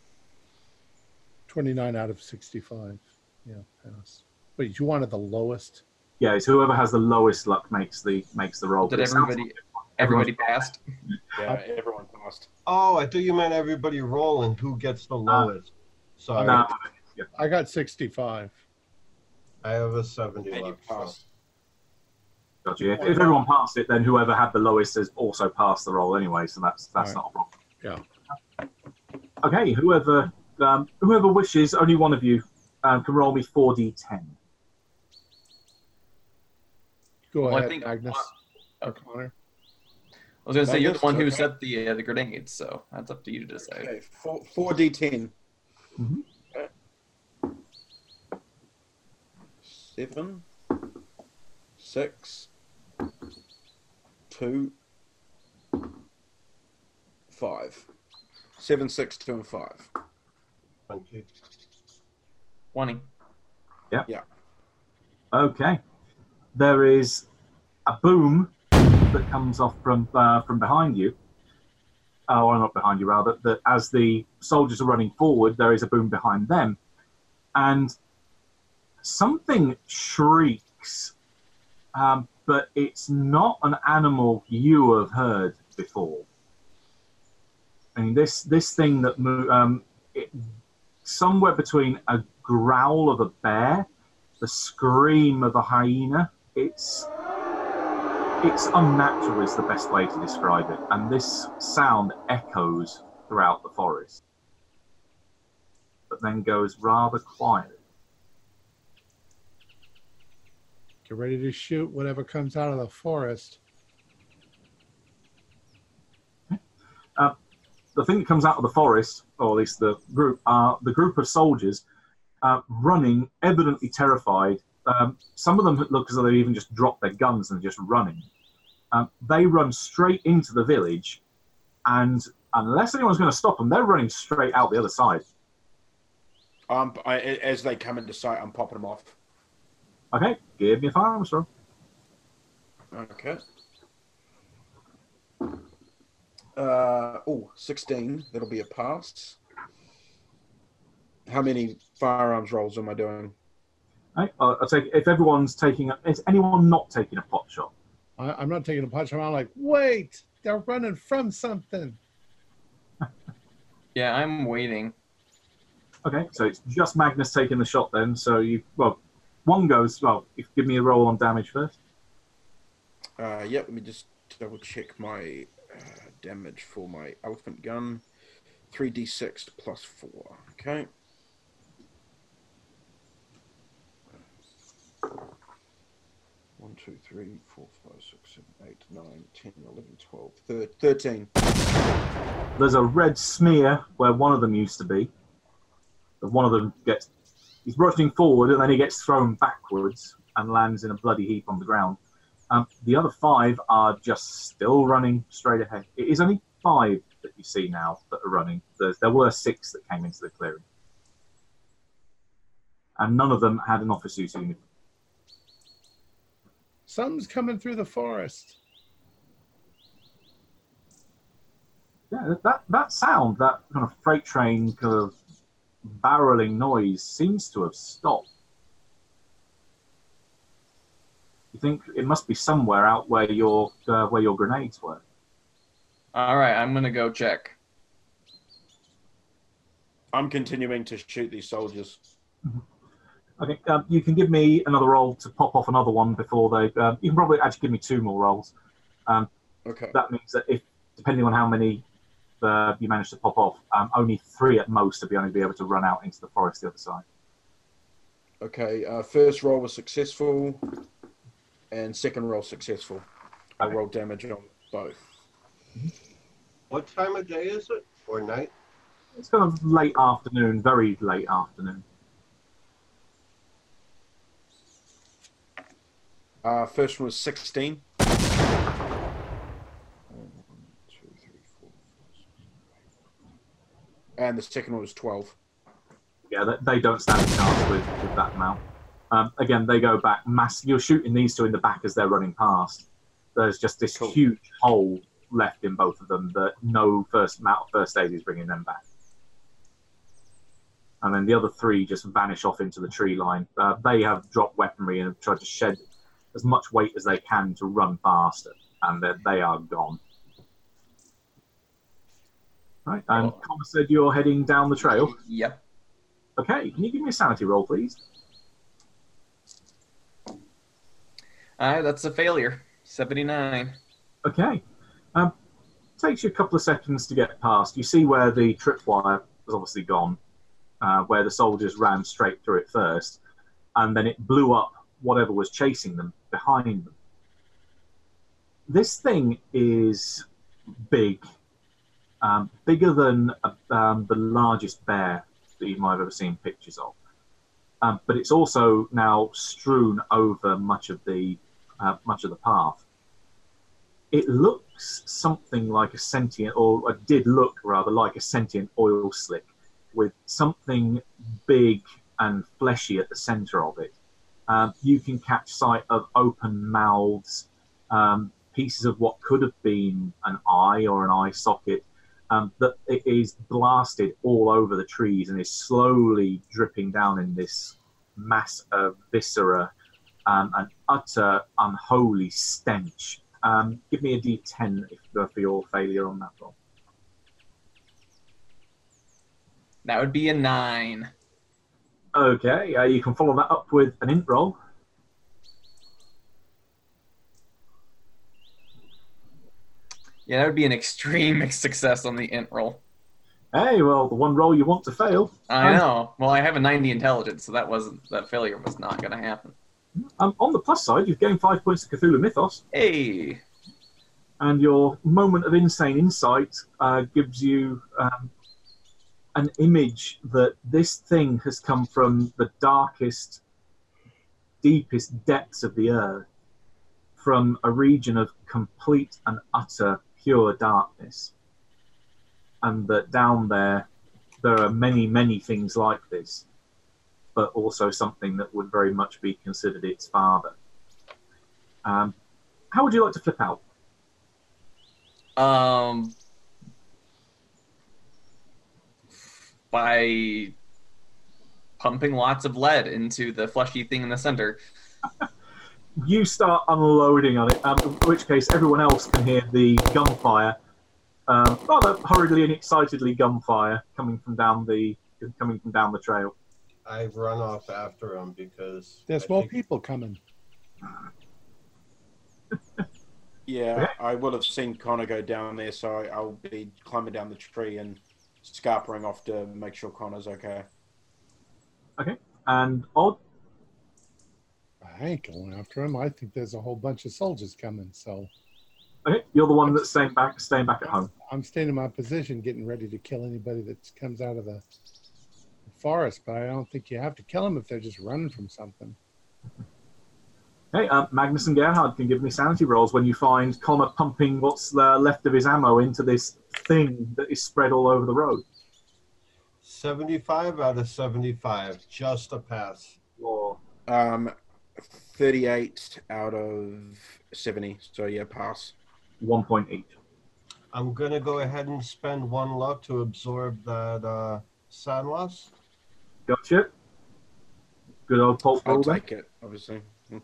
29 out of 65. Yeah, pass. Wait, you wanted the lowest? Yeah, it's whoever has the lowest luck makes the makes the roll. Did But it sounds everybody? Everybody passed. Yeah, everyone passed. Oh, I thought you meant everybody rolling who gets the uh, lowest. Sorry. No, I got 65. I have a 70 And you left. so- passed. gotcha. If, if everyone passed it, then whoever had the lowest has also passed the roll anyway, so that's that's Right. not a problem. Yeah. Okay, whoever um, whoever wishes, only one of you um, can roll me four d10. Go Well, I ahead, think- Agnes. uh, or Connor. I was gonna say you're the one who okay. set the uh, the grenades, so that's up to you to decide. Okay, four, 4d10. Mhm. Okay. Seven, six, two, five. Seven, six, two, and five. Twenty. 20. Okay. There is a boom that comes off from uh, from behind you. Oh, or not behind you, rather. That as the soldiers are running forward, there is a boom behind them, and something shrieks, um, but it's not an animal you have heard before. I mean, this this thing that um, it, somewhere between a growl of a bear the scream of a hyena. It's it's unnatural is the best way to describe it, and this sound echoes throughout the forest, but then goes rather quiet. Get ready to shoot whatever comes out of the forest. The thing that comes out of the forest, or at least the group, are the group of soldiers uh, running, evidently terrified. Um, some of them look as though they've even just dropped their guns and are just running. Um, they run straight into the village, and unless anyone's going to stop them, they're running straight out the other side. Um, I, as they come into sight, I'm popping them off. Okay, give me a firearms roll. Okay. Uh, oh, 16. That'll be a pass. How many firearms rolls am I doing? I'll, I'll take if everyone's taking. A, is anyone not taking a pot shot? I, I'm not taking a punch. I'm like, wait, they're running from something. Yeah, I'm waiting. Okay, so it's just Magnus taking the shot then. So you well, one goes. Well, if give me a roll on damage first. Uh, yep, let me just double check my damage for my elephant gun. 3d6 plus 4. Okay. One, two, three, four, five, six, seven, eight, nine, 10, 11, 12, thir- 13. There's a red smear where one of them used to be. One of them gets. He's rushing forward and then he gets thrown backwards and lands in a bloody heap on the ground. Um, the other five are just still running straight ahead. It is only five that you see now that are running. There's, there were six that came into the clearing. And none of them had an officer's uniform. Something's coming through the forest. Yeah, that, that sound, that kind of freight train kind of barreling noise seems to have stopped. You think it must be somewhere out where your uh, where your grenades were. All right, I'm gonna go check. I'm continuing to shoot these soldiers. Okay, um, you can give me another roll to pop off another one before they. Um, you can probably actually give me two more rolls. Um, Okay. that means that if depending on how many uh, you manage to pop off, um, only three at most to be only be able to run out into the forest the other side. Okay. Uh, first roll was successful, and second roll successful. I Okay. rolled damage on both. What time of day is it? Or night? It's kind of late afternoon, very late afternoon. Uh, first one was 16. And the second one was 12. yeah, they, they don't stand a chance with, with that amount. Um, again, they go back mass. You're shooting these two in the back as they're running past. There's just this Cool. huge hole left in both of them that no first amount first aid is bringing them back. And then the other three just vanish off into the tree line. Uh, they have dropped weaponry and have tried to shed as much weight as they can to run faster, and they're- gone. Right, and Oh. Connor said you're heading down the trail. Yep. Okay, can you give me a sanity roll, please? All right, that's a failure. 79. Okay. Um, takes you a couple of seconds to get past. You see where the tripwire was obviously gone, uh, where the soldiers ran straight through it first, and then it blew up whatever was chasing them behind them. This thing is big, um, bigger than uh, um, the largest bear that you might have ever seen pictures of. Um, but it's also now strewn over much of the uh, much of the path it looks something like a sentient, or it did look rather like a sentient oil slick with something big and fleshy at the center of it. Um, you can catch sight of open mouths, um, pieces of what could have been an eye or an eye socket, um, that it is blasted all over the trees and is slowly dripping down in this mass of viscera, um, an utter unholy stench. Um, give me a d10 if, for your failure on that roll. That would be a nine. Okay, uh, you can follow that up with an int roll. Yeah, that would be an extreme success on the int roll. Hey, well, the one roll you want to fail. I Um, know. Well, I have a 90 intelligence, so that wasn't that failure was not going to happen. Um, on the plus side, you've gained five points of Cthulhu Mythos, Hey, and your moment of insane insight uh, gives you um, an image that this thing has come from the darkest, deepest depths of the earth, from a region of complete and utter pure darkness. And that down there, there are many, many things like this, but also something that would very much be considered its father. Um, how would you like to flip out? um, by pumping lots of lead into the fleshy thing in the center. you start unloading on it, um, in which case everyone else can hear the gunfire, um, rather hurriedly and excitedly gunfire coming from down the coming from down the trail. I've run off after him because There's I more think- people coming. Yeah, I will have seen Connor go down there, so I- I'll be climbing down the tree and scarpering off to make sure Connor's okay. okay. And Odd, I ain't going after him. I think there's a whole bunch of soldiers coming, so okay, you're the one that's staying back, staying back at home. I'm staying in my position, getting ready to kill anybody that comes out of the forest. But I don't think you have to kill them if they're just running from something. Hey, uh, Magnus and Gerhard can give me sanity rolls when you find Connor pumping what's uh, left of his ammo into this thing that is spread all over the road. 75 out of 75, just a pass. Or Um, 38 out of 70, so yeah, pass. 1.8. I'm gonna go ahead and spend one luck to absorb that uh, san loss. Gotcha. Good old pulp I'll roll take it, obviously.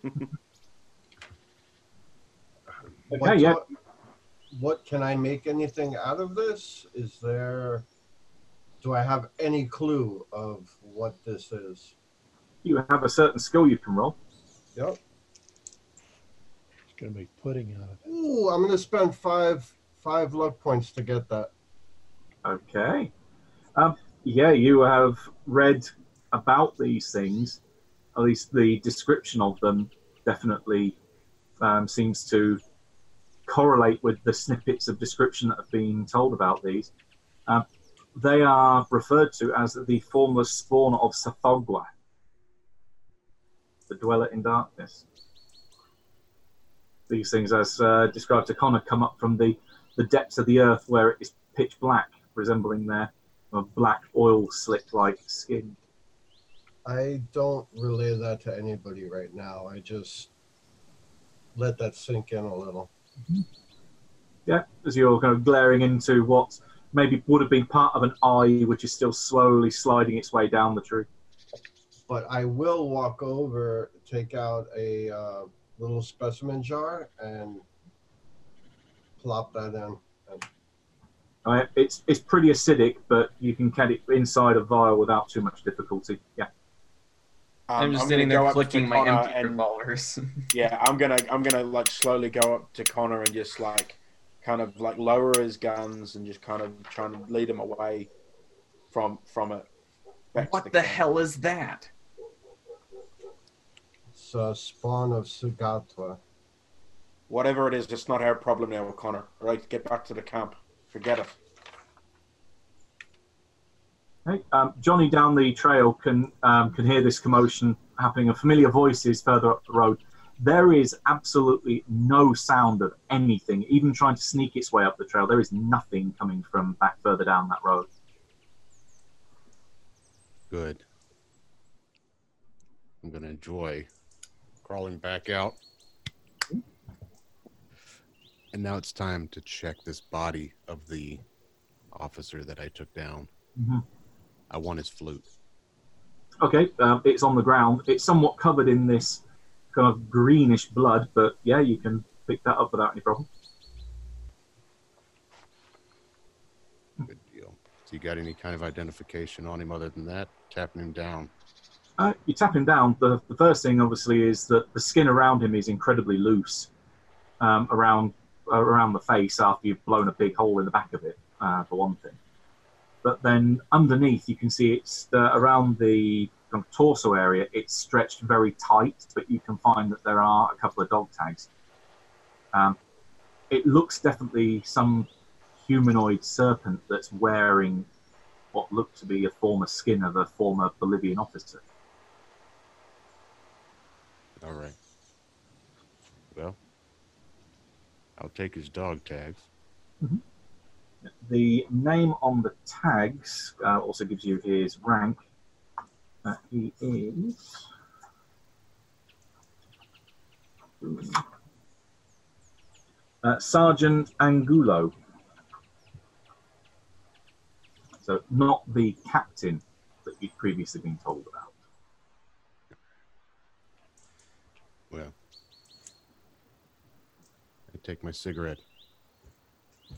Okay, what, yeah. do- what can I make anything out of this? Is there? Do I have any clue of what this is? You have a certain skill you can roll. Yep. It's gonna make pudding out of it. Ooh, I'm gonna spend five five luck points to get that. Okay. Um, yeah, you have read about these things. At least the description of them definitely um, seems to correlate with the snippets of description that have been told about these. Um, they are referred to as the formless spawn of Tsathoggua, the dweller in darkness. These things, as uh, described to Connor, come up from the, the depths of the earth where it is pitch black, resembling their uh, black oil slick like skin. I don't relay that to anybody right now. I just let that sink in a little. Yeah, as you're kind of glaring into what maybe would have been part of an eye, which is still slowly sliding its way down the tree. But I will walk over, take out a uh, little specimen jar, and plop that in. Uh, it's it's pretty acidic, but you can get it inside a vial without too much difficulty. Yeah. Um, I'm just gonna sitting there up flicking my Connor empty and- revolvers. Yeah, I'm gonna I'm gonna like slowly go up to Connor and just like kind of like lower his guns and just kind of trying to lead him away from from it. What the camp. hell is that? It's a spawn of Tsathoggua. Whatever it is, it's not our problem now, Connor. Right, get back to the camp. Forget it. Okay. Um, Johnny down the trail can um, can hear this commotion happening and familiar voices further up the road. there is absolutely no sound of anything, even trying to sneak its way up the trail. There is nothing coming from back further down that road. Good. I'm going to enjoy crawling back out. And now it's time to check this body of the officer that I took down. Mhm. I want his flute. Okay, um, it's on the ground. It's somewhat covered in this kind of greenish blood, but yeah, you can pick that up without any problem. Good deal. So you got any kind of identification on him other than that? Tapping him down. Uh, you tap him down. The, the first thing, obviously, is that the skin around him is incredibly loose um, around around the face after you've blown a big hole in the back of it, uh, for one thing. But then underneath, you can see it's uh, around the kind of torso area. It's stretched very tight, but you can find that there are a couple of dog tags. Um, it looks definitely some humanoid serpent that's wearing what looked to be a former skin of a former Bolivian officer. All right. Well, I'll take his dog tags. The name on the tags uh, also gives you his rank. Uh, he is. Uh, Sergeant Angulo. So, not the captain that you'd previously been told about. Well, I take my cigarette.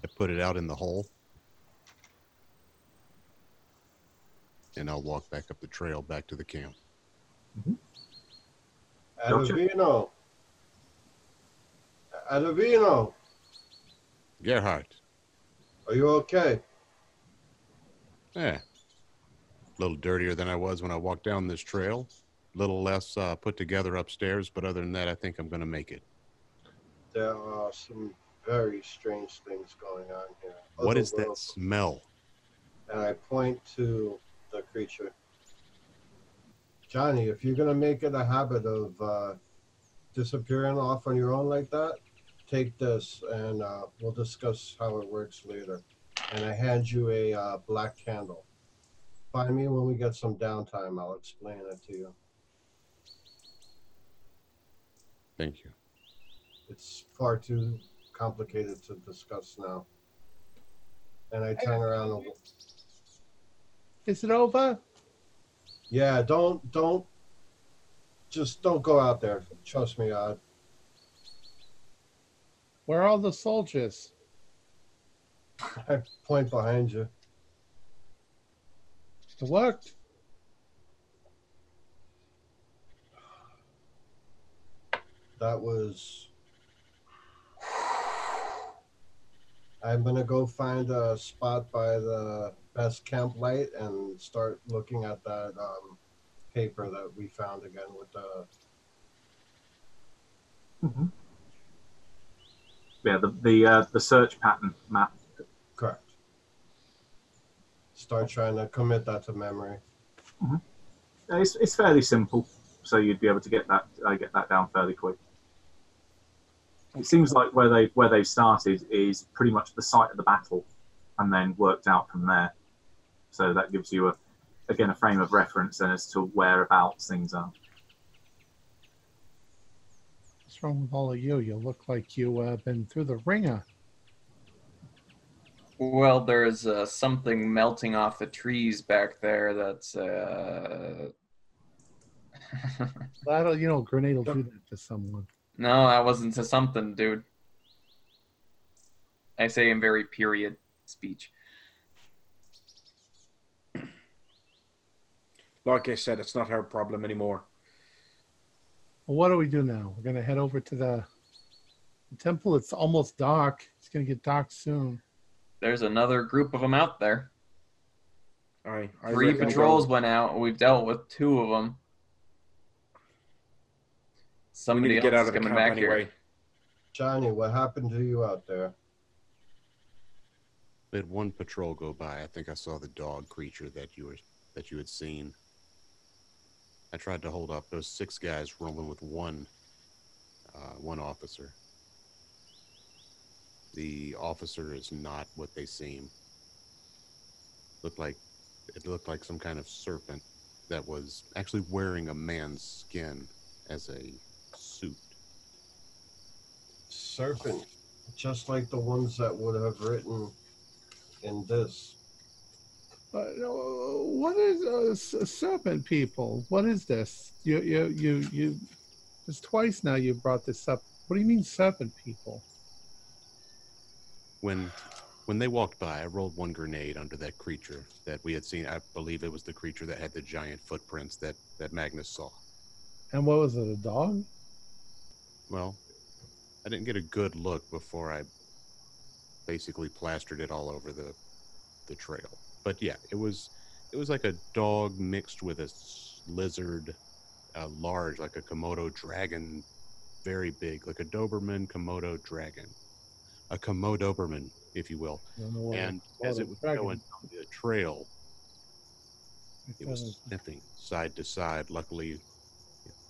I put it out in the hole. And I'll walk back up the trail back to the camp. Gotcha. Adovino. Adovino, Gerhard. are you okay? Yeah. A little dirtier than I was when I walked down this trail. A little less uh, put together upstairs, but other than that, I think I'm going to make it. There are some very strange things going on here. What is that smell? And I point to the creature. Johnny, if you're gonna make it a habit of uh, disappearing off on your own like that, take this and uh, we'll discuss how it works later. And I hand you a uh, black candle. Find me when we get some downtime. I'll explain it to you. Thank you. It's far too complicated to discuss now. And I turn around and Is it over? yeah, don't don't just don't go out there. Trust me, Odd. Where are all the soldiers? I point behind you. It worked. That was. I'm gonna go find a spot by the best camp light and start looking at that um, paper that we found again with the. Yeah, the the, uh, the search pattern map. Correct. Start trying to commit that to memory. Uh, It's, it's fairly simple, so you'd be able to get that uh, get that down fairly quick. It seems like where they where they've started is pretty much the site of the battle, and then worked out from there. So that gives you a again a frame of reference then as to whereabouts things are. What's wrong with all of you? You look like you uh, been through the ringer. Well, there's uh, something melting off the trees back there that's. Uh... That'll, you know, grenade will do that to someone. No, that wasn't to something, dude. I say in very period speech. Like I said, it's not her problem anymore. Well, what do we do now? We're gonna head over to the, the temple. It's almost dark. It's gonna get dark soon. There's another group of them out there. I, I Three reckon patrols went out. We've dealt with two of them. We Somebody need to get else out is of the coming back anyway. here. Johnny, what happened to you out there? We had one patrol go by. I think I saw the dog creature that you were that you had seen. I tried to hold up those six guys rolling with one uh, one officer. The officer is not what they seem. Looked like it looked like some kind of serpent that was actually wearing a man's skin as a suit. Serpent, just like the ones that would have written in this. Uh, what is uh, serpent people? What is this? You, you, you, you. It's twice now you brought this up. What do you mean serpent people? When when they walked by, I rolled one grenade under that creature that we had seen. I believe it was the creature that had the giant footprints that that Magnus saw. And what was it? A dog? Well, I didn't get a good look before I basically plastered it all over the the trail. But yeah, it was it was like a dog mixed with a lizard, a large like a Komodo dragon, very big, like a Doberman Komodo dragon, a Komodo Komodoberman, if you will. I don't know what And as it was dragon going down the trail, it was sniffing side to side. Luckily,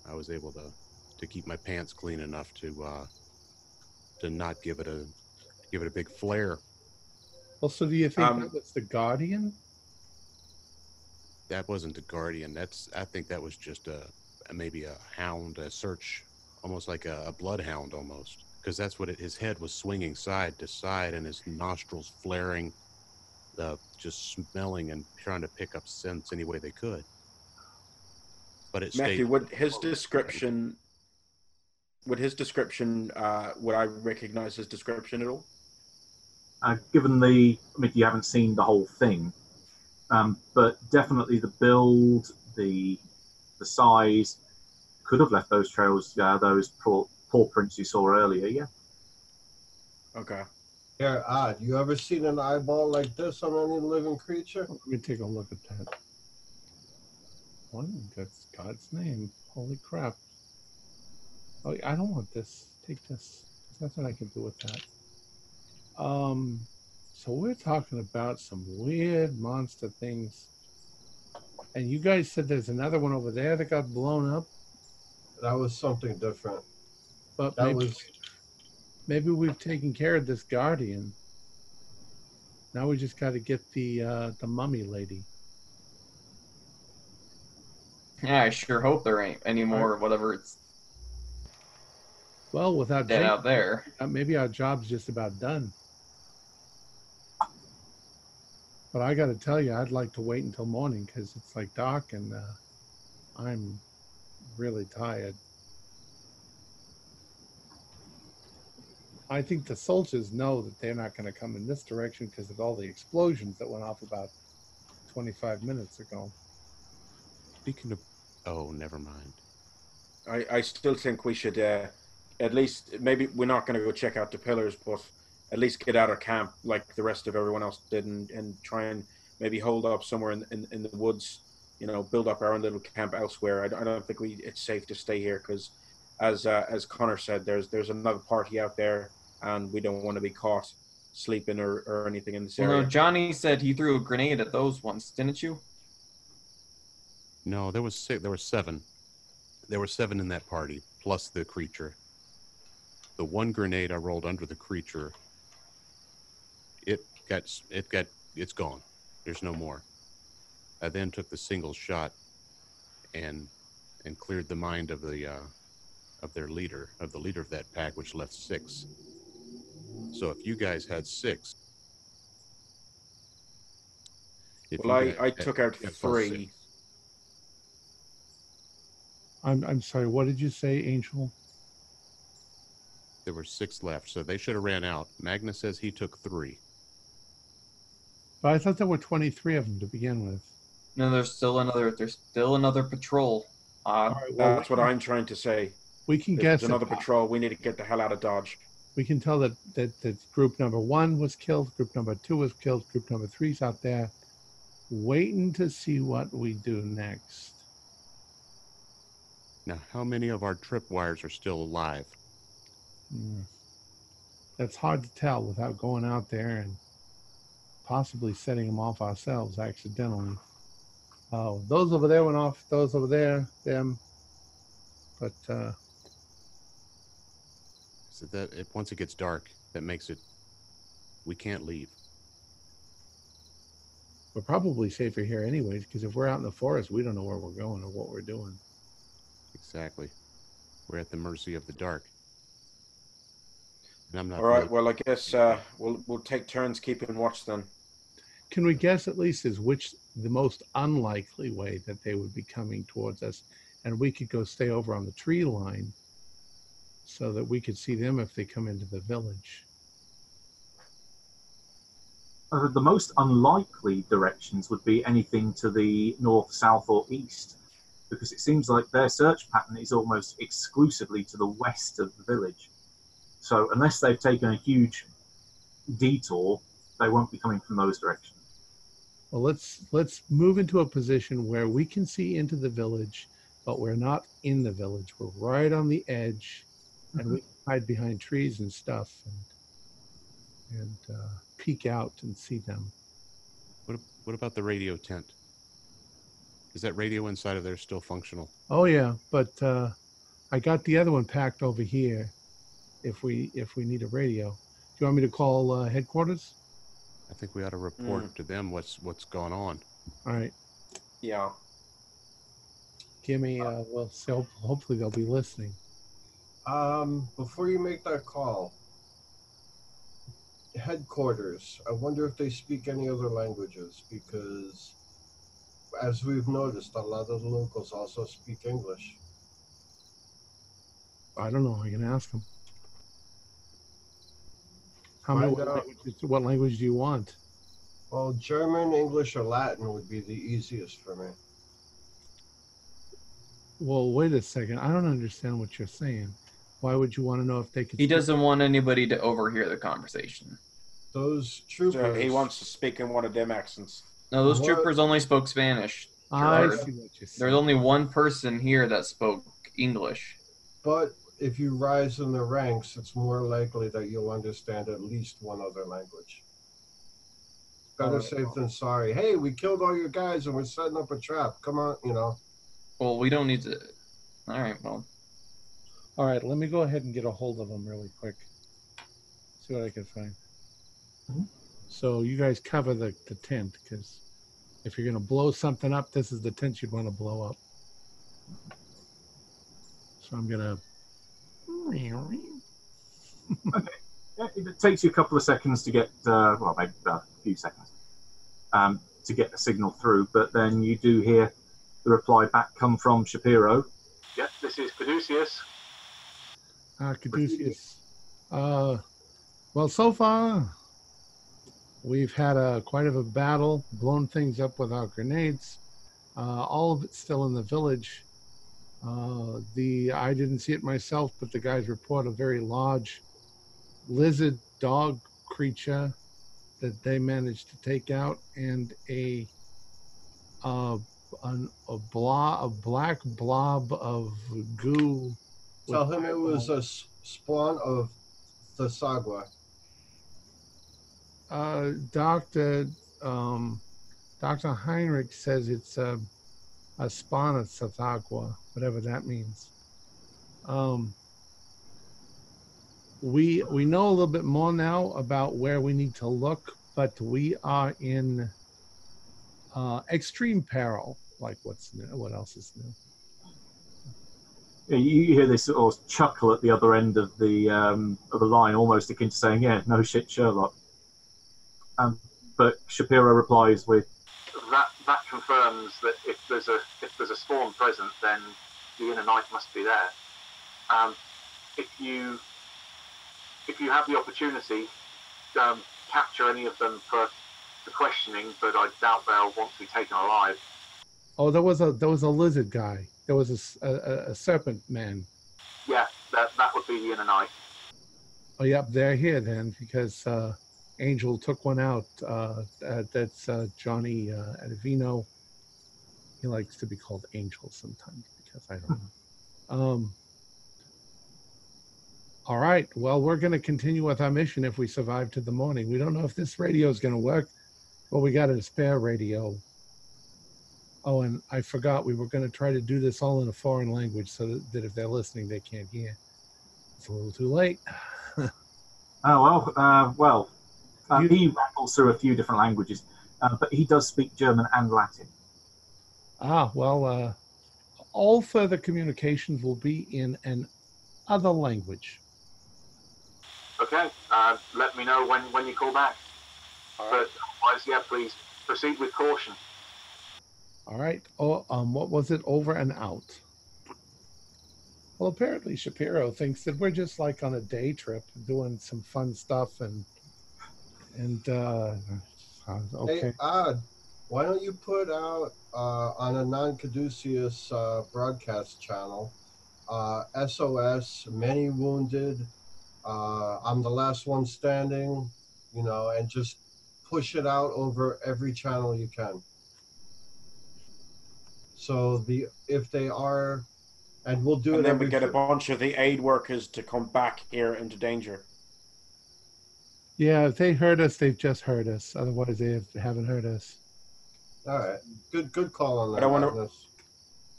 I was able to to keep my pants clean enough to uh, to not give it a give it a big flare. Well, so do you think Um, that was the guardian? That wasn't the guardian. That's I think that was just a, a maybe a hound, a search, almost like a, a bloodhound, almost because that's what it, his head was swinging side to side and his nostrils flaring, uh, just smelling and trying to pick up scents any way they could. But it Matthew, stayed would his description would his description uh, would I recognize his description at all? Uh, given the, I mean, you haven't seen the whole thing, um, but definitely the build, the the size, could have left those trails, uh, those paw, paw prints you saw earlier. Yeah. Okay. Yeah, odd. You ever seen an eyeball like this on any living creature? Let me take a look at that. What? That's God's name. Holy crap. Oh, I don't want this. Take this. There's nothing I can do with that. Um, so we're talking about some weird monster things. And you guys said there's another one over there that got blown up, That was something different. but That maybe, was maybe we've taken care of this guardian. Now we just got to get the uh, the mummy lady. Yeah, I sure hope there ain't any more whatever it's Well, without dead Jake- out there. Uh, maybe our job's just about done. But I got to tell you, I'd like to wait until morning because it's like dark and uh, I'm really tired. I think the soldiers know that they're not going to come in this direction because of all the explosions that went off about 25 minutes ago. Speaking of, oh, never mind. I, I still think we should uh, at least maybe we're not going to go check out the pillars, but at least get out of camp like the rest of everyone else did, and, and try and maybe hold up somewhere in, in, in the woods. You know, build up our own little camp elsewhere. I, don't- I don't think we it's safe to stay here because, as uh, as Connor said, there's there's another party out there, and we don't want to be caught sleeping or, or anything in this Well, no. Johnny said he threw a grenade at those ones, didn't you? No, there was six, there were seven. There were seven in that party, plus the creature. The one grenade I rolled under the creature, it got it got it's gone. There's no more. I then took the single shot and and cleared the mind of the uh, of their leader, of the leader of that pack, which left six. So if you guys had six, if Well, you I, guys I took out plus three. six. I'm, I'm sorry, what did you say, Angel? There were six left, so they should have ran out. Magnus says he took three. But I thought there were 23 of them to begin with. No, there's still another. There's still another patrol. Uh, All right, well, That's what I'm trying to say. We can There's guess. another that- patrol. We need to get the hell out of Dodge. we can tell that, that that group number one was killed, group number two was killed, group number three's out there, waiting to see what we do next. Now, how many of our tripwires are still alive? That's hard to tell without going out there and possibly setting them off ourselves accidentally. Oh, those over there went off. Those over there, them. But uh, So that it, once it gets dark, that makes it we can't leave. We're probably safer here anyways, because if we're out in the forest, we don't know where we're going or what we're doing. Exactly. We're at the mercy of the dark. And I'm not. All right. really- Well, I guess uh, we'll we'll take turns keeping watch then. Can we guess at least is which the most unlikely way that they would be coming towards us? And we could go stay over on the tree line so that we could see them if they come into the village. Uh, the most unlikely directions would be anything to the north, south, or east, because it seems like their search pattern is almost exclusively to the west of the village. So, unless they've taken a huge detour, they won't be coming from those directions. Well, let's let's move into a position where we can see into the village, but we're not in the village. We're right on the edge, and we hide behind trees and stuff, and and uh, peek out and see them. What, what about the radio tent? Is that radio inside of there still functional? Oh yeah, but uh, I got the other one packed over here. If we if we need a radio, do you want me to call uh, headquarters? I think we ought to report Mm. to them what's what's going on. All right, Yeah. give me. Uh, well, so hopefully they'll be listening. Um, before you make that call, headquarters. I wonder if they speak any other languages because, as we've noticed, a lot of the locals also speak English. I don't know. I can ask them. How many? Find What out. language, what language do you want? Well, German, English, or Latin would be the easiest for me. Well, wait a second. I don't understand what you're saying. Why would you want to know if they could? He doesn't want anybody to overhear the conversation. Those So troopers. he wants to speak in one of them accents. No, those What? troopers only spoke Spanish. I Gerard. see what you're There's only one person here that spoke English. But if you rise in the ranks, it's more likely that you'll understand at least one other language. Better Alright. safe than sorry. Hey, we killed all your guys and we're setting up a trap. Come on, you know. Well, we don't need to. All right. Well, All right, let me go ahead and get a hold of them really quick. See what I can find. Mhm. So you guys cover the, the tent because if you're going to blow something up, this is the tent you'd want to blow up. So I'm going to. Yeah, It takes you a couple of seconds to get, uh, well, maybe uh, a few seconds, um, to get the signal through, but then you do hear the reply back come from Shapiro. Yep, this is Caduceus. Uh, Caduceus. Uh, well, so far, we've had a quite of a battle, blown things up with our grenades. Uh, all of it's still in the village. Uh, the I didn't see it myself, but the guys report a very large lizard dog creature that they managed to take out, and a uh, an, a blob, a black blob of goo. Tell him it was a spawn of Tsathoggua. Uh, Doctor um, Doctor Heinrich says it's a, a spawn of Tsathoggua, whatever that means. Um, we we know a little bit more now about where we need to look, but we are in uh, extreme peril. Like what's new? What else is new? Yeah, you you hear this sort of chuckle at the other end of the um, of the line, almost akin to saying, "Yeah, no shit, Sherlock." Um, but Shapiro replies with, "That confirms that if there's a if there's a spawn present, then the inner night must be there. Um, if you if you have the opportunity, um, capture any of them for for questioning, but I doubt they'll want to be taken alive." Oh, there was a there was a lizard guy. There was a a serpent man. Yeah, that that would be the inner night. Oh, yep, they're here then because uh, Angel took one out. Uh, uh, that's uh, Johnny uh, Adivino. He likes to be called Angel sometimes because I don't know. Um, all right. Well, we're going to continue with our mission if we survive to the morning. We don't know if this radio is going to work, but we got a spare radio. Oh, and I forgot we were going to try to do this all in a foreign language so that, that if they're listening, they can't hear. It's a little too late. Oh well, uh, well, You- he rattles through a few different languages, uh, but he does speak German and Latin. Ah, well, uh, all further communications will be in an other language. Okay, uh, let me know when, when you call back. All right. otherwise, yeah, please proceed with caution. All right. Oh, um, what was it? Over and out. Well, apparently Shapiro thinks that we're just like on a day trip, doing some fun stuff, and and uh, uh, okay. Hey, Odd, why don't you put out uh, on a non caduceus uh, broadcast channel uh, SOS, many wounded, uh, I'm the last one standing, you know, and just push it out over every channel you can. So the if they are, and we'll do and it then we get a bunch of the aid workers to come back here into danger. Yeah, if they heard us, they've just heard us. Otherwise, they have, haven't heard us. All right, good good call on that. I don't wanna-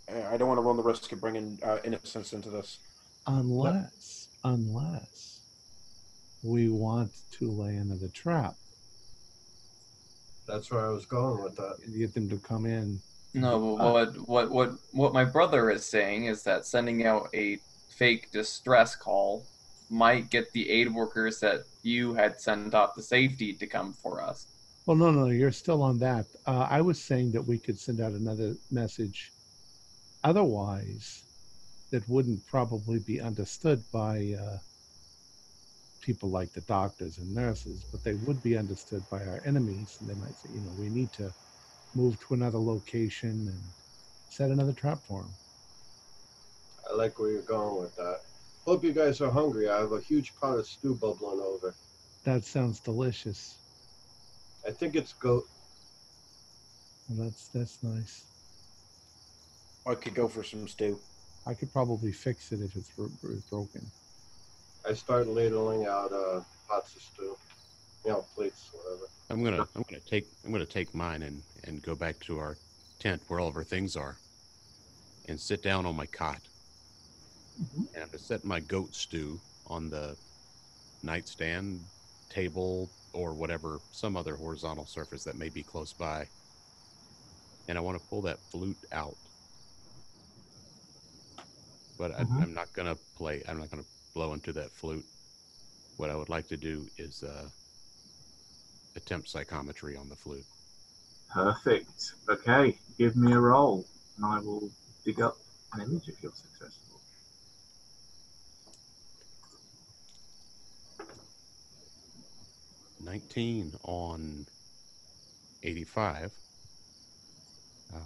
Uh, I don't want to run the risk of bringing uh, innocence into this. Unless, unless we want to lay another trap That's where I was going with that. and get them to come in. No, but what what what what my brother is saying is that sending out a fake distress call might get the aid workers that you had sent off to safety to come for us. Well, no, no, you're still on that. Uh, I was saying that we could send out another message. Otherwise, that wouldn't probably be understood by uh, people like the doctors and nurses, but they would be understood by our enemies. And they might say, you know, we need to move to another location and set another trap for them. I like where you're going with that. Hope you guys are hungry. I have a huge pot of stew bubbling over. That sounds delicious. I think it's goat. Well, that's that's nice. I could go for some stew. I could probably fix it if it's bro- bro- broken. I start ladling out uh, pots of stew. You know, plates, whatever. I'm gonna I'm gonna take I'm gonna take mine and and go back to our tent where all of our things are, and sit down on my cot. And I'm gonna set my goat stew on the nightstand, table, or whatever some other horizontal surface that may be close by. And I want to pull that flute out. But I, Mhm. I'm not gonna play. I'm not gonna blow into that flute. What I would like to do is uh, attempt psychometry on the flute. Perfect. Okay, give me a roll, and I will dig up an image if you're successful. Nineteen on eighty-five. Um,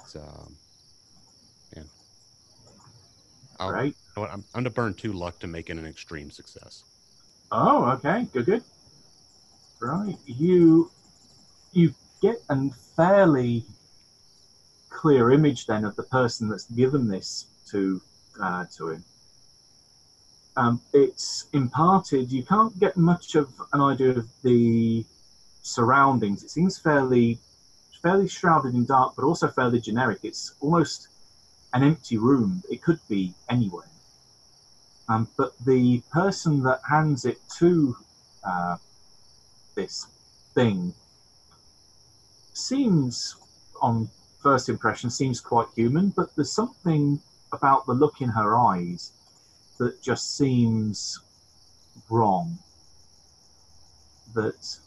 it's um, man. I'll, Great. you know what, I'm, I'm gonna burn two luck to make it an extreme success. Oh, okay, good, good. Right, you you get a fairly clear image then of the person that's given this to uh, to him. Um, it's imparted. You can't get much of an idea of the surroundings. It seems fairly fairly shrouded in dark, but also fairly generic. It's almost an empty room. It could be anywhere. Um, but the person that hands it to uh, this thing seems, on first impression, seems quite human, but there's something about the look in her eyes that just seems wrong. That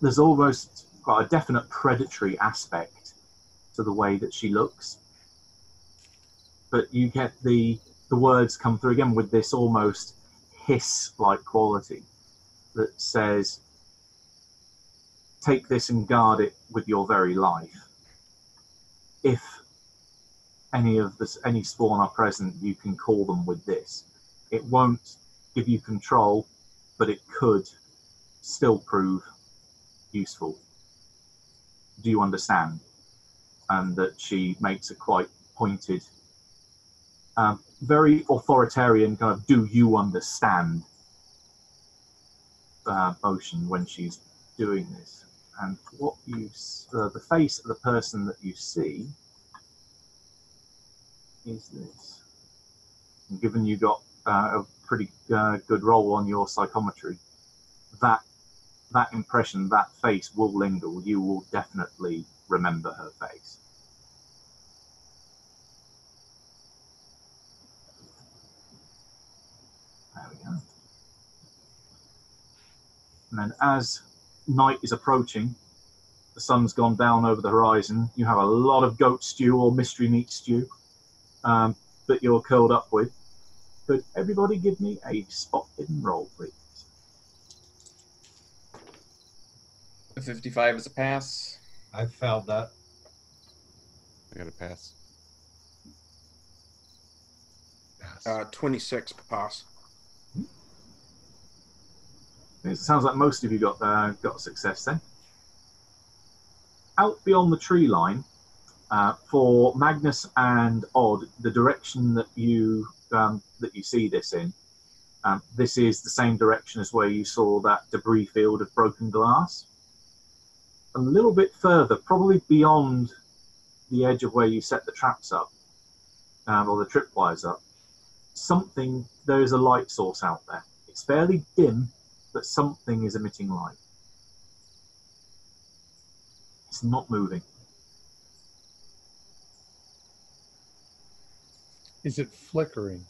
there's almost got a definite predatory aspect to the way that she looks. But you get the the words come through again with this almost hiss like quality that says, Take this and guard it with your very life. If any of this, any spawn are present, you can call them with this. It won't give you control, but it could still prove useful. Do you understand? And that she makes a quite pointed um, very authoritarian kind of "Do you understand?" Uh, motion when she's doing this, and what you uh, the face of the person that you see is this. and given you got uh, a pretty uh, good role on your psychometry, that that impression, that face will linger. You will definitely remember her face. There we go. And then as night is approaching, the sun's gone down over the horizon. You have a lot of goat stew or mystery meat stew um, that you're curled up with. Could everybody give me a spot hidden roll, please? A 55 is a pass. I failed that. I got to pass. Pass. Uh, 26 pass. It sounds like most of you got uh, got success then. Out beyond the tree line, uh, for Magnus and Odd, the direction that you um, that you see this in, um, this is the same direction as where you saw that debris field of broken glass. A little bit further, probably beyond the edge of where you set the traps up, um, or the tripwires up, something there is a light source out there. It's fairly dim, but something is emitting light. It's not moving. Is it flickering?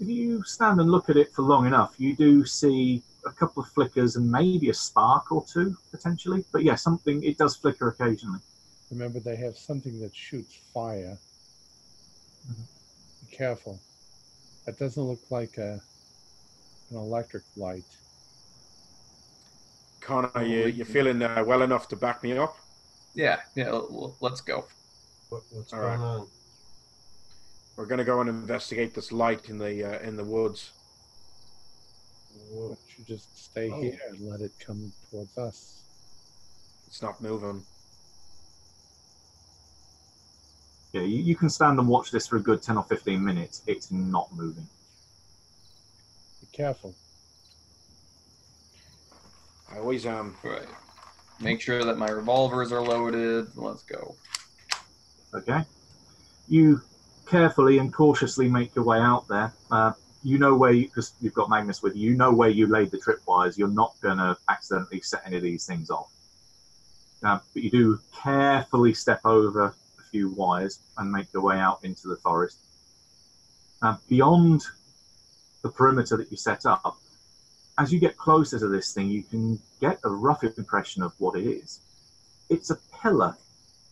If you stand and look at it for long enough, you do see a couple of flickers and maybe a spark or two potentially. But yeah, something it does flicker occasionally. Remember, they have something that shoots fire. Mhm. Be careful. That doesn't look like a an electric light. Connor, you, you feeling uh, well enough to back me up? Yeah, yeah, l- l- let's go. What, what's All going right. on? We're going to go and investigate this light in the uh, in the woods. Why don't you just stay Oh. here and let it come towards us? It's not moving. Yeah, you, you can stand and watch this for a good 10 or 15 minutes. It's not moving. Be careful. I always um Right. Make sure that my revolvers are loaded. Let's go. Okay. You carefully and cautiously make your way out there. Uh, you know where you, because you've got Magnus with you, you know where you laid the tripwires. You're not going to accidentally set any of these things off. Uh, but you do carefully step over a few wires and make your way out into the forest. Uh, beyond the perimeter that you set up, as you get closer to this thing, you can get a rough impression of what it is. It's a pillar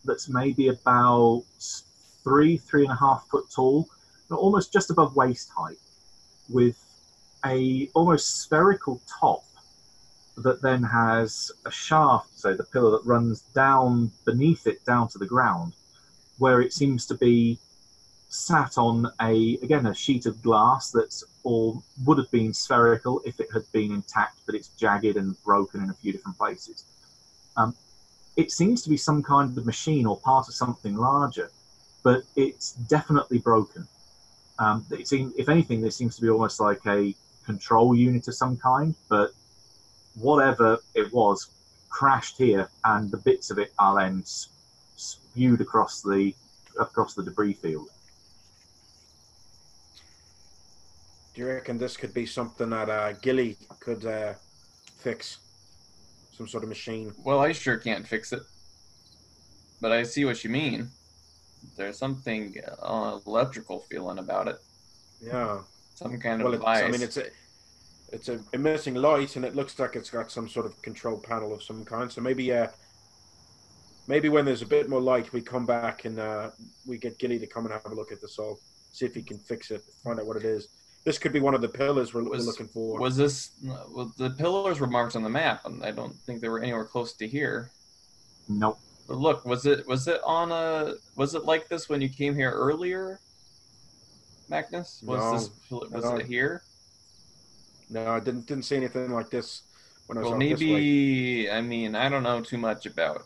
that's maybe about three, three and a half foot tall, almost just above waist height, with a almost spherical top that then has a shaft, so the pillar that runs down beneath it down to the ground, where it seems to be sat on a again a sheet of glass that's all would have been spherical if it had been intact, but it's jagged and broken in a few different places. Um, it seems to be some kind of machine or part of something larger, but it's definitely broken. Um, it seems, if anything, there seems to be almost like a control unit of some kind, but whatever it was crashed here, and the bits of it are then spewed across the across the debris field. Do you reckon this could be something that uh, Gilly could uh, fix? Some sort of machine. Well, I sure can't fix it. But I see what you mean. There's something uh, electrical feeling about it. Yeah. Some kind Well, of it's, device. I mean, it's a it's a emitting light, and it looks like it's got some sort of control panel of some kind. So maybe, uh, maybe when there's a bit more light, we come back and uh, we get Gilly to come and have a look at this all, see if he can fix it, find out what it is. This could be one of the pillars we're, we're Was- looking for. Was this well, the pillars were marked on the map, and I don't think they were anywhere close to here. Nope. But look, was it was it on a was it like this when you came here earlier, Magnus? Was No. this was No. it here? no, I didn't didn't see anything like this when I was Well, out this way. maybe I mean I don't know too much about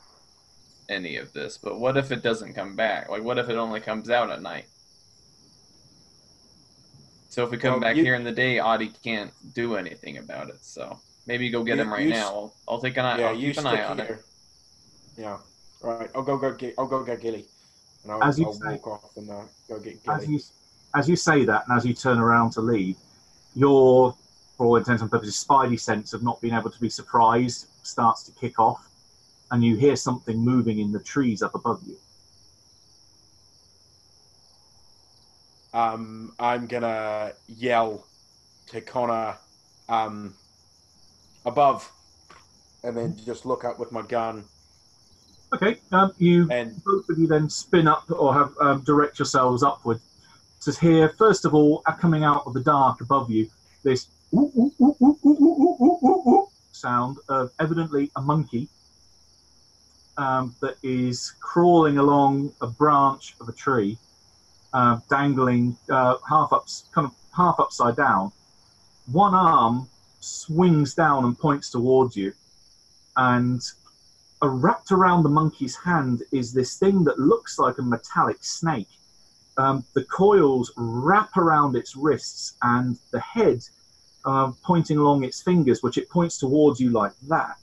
any of this, but what if it doesn't come back? Like, what if it only comes out at night? So if we come Well, back you- here in the day, Audie can't do anything about it. So maybe go get You- him right you now. I'll, I'll take an eye. Yeah, I'll keep an eye on it. Yeah. All right. I'll go go get. I'll go get Gilly, and I'll, As you I'll say- walk off and uh, go get As Gilly. you as you say that, and as you turn around to leave, your, for all intents and purposes, spidey sense of not being able to be surprised starts to kick off, and you hear something moving in the trees up above you. Um, I'm gonna yell to Connor, um, above, and then just look up with my gun. Okay, um, you and, both of you then spin up or have um, direct yourselves upward to hear first of all coming out of the dark above you this sound of evidently a monkey um, that is crawling along a branch of a tree, uh, dangling uh, half up, kind of half upside down. One arm swings down and points towards you, and uh, wrapped around the monkey's hand is this thing that looks like a metallic snake. Um, the coils wrap around its wrists, and the head uh, pointing along its fingers, which it points towards you like that.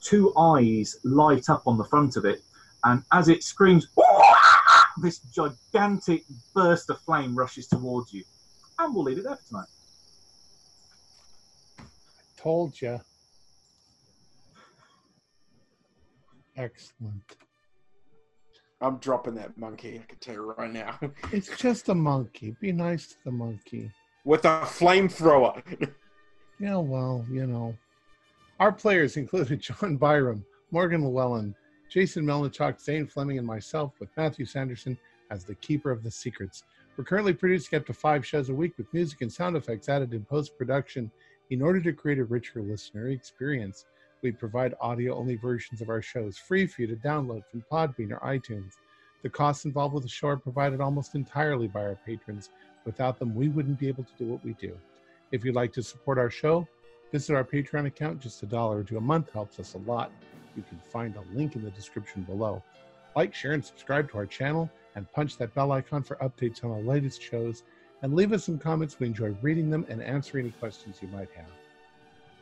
Two eyes light up on the front of it, and as it screams, this gigantic burst of flame rushes towards you. And we'll leave it there for tonight. I told you. Excellent. I'm dropping that monkey. I can tell you right now, It's just a monkey. Be nice to the monkey. with a flamethrower. Yeah, well, you know. Our players included John Byram, Morgan Llewellyn, Jason Melnichuk, Zane Fleming, and myself, with Matthew Sanderson as the keeper of the secrets. We're currently producing up to five shows a week with music and sound effects added in post production in order to create a richer listener experience. We provide audio only versions of our shows free for you to download from Podbean or iTunes. The costs involved with the show are provided almost entirely by our patrons. Without them, we wouldn't be able to do what we do. If you'd like to support our show, visit our Patreon account. Just a dollar or two a month helps us a lot. You can find a link in the description below. Like, share, and subscribe to our channel, and punch that bell icon for updates on our latest shows. And leave us some comments. We enjoy reading them and answering any questions you might have.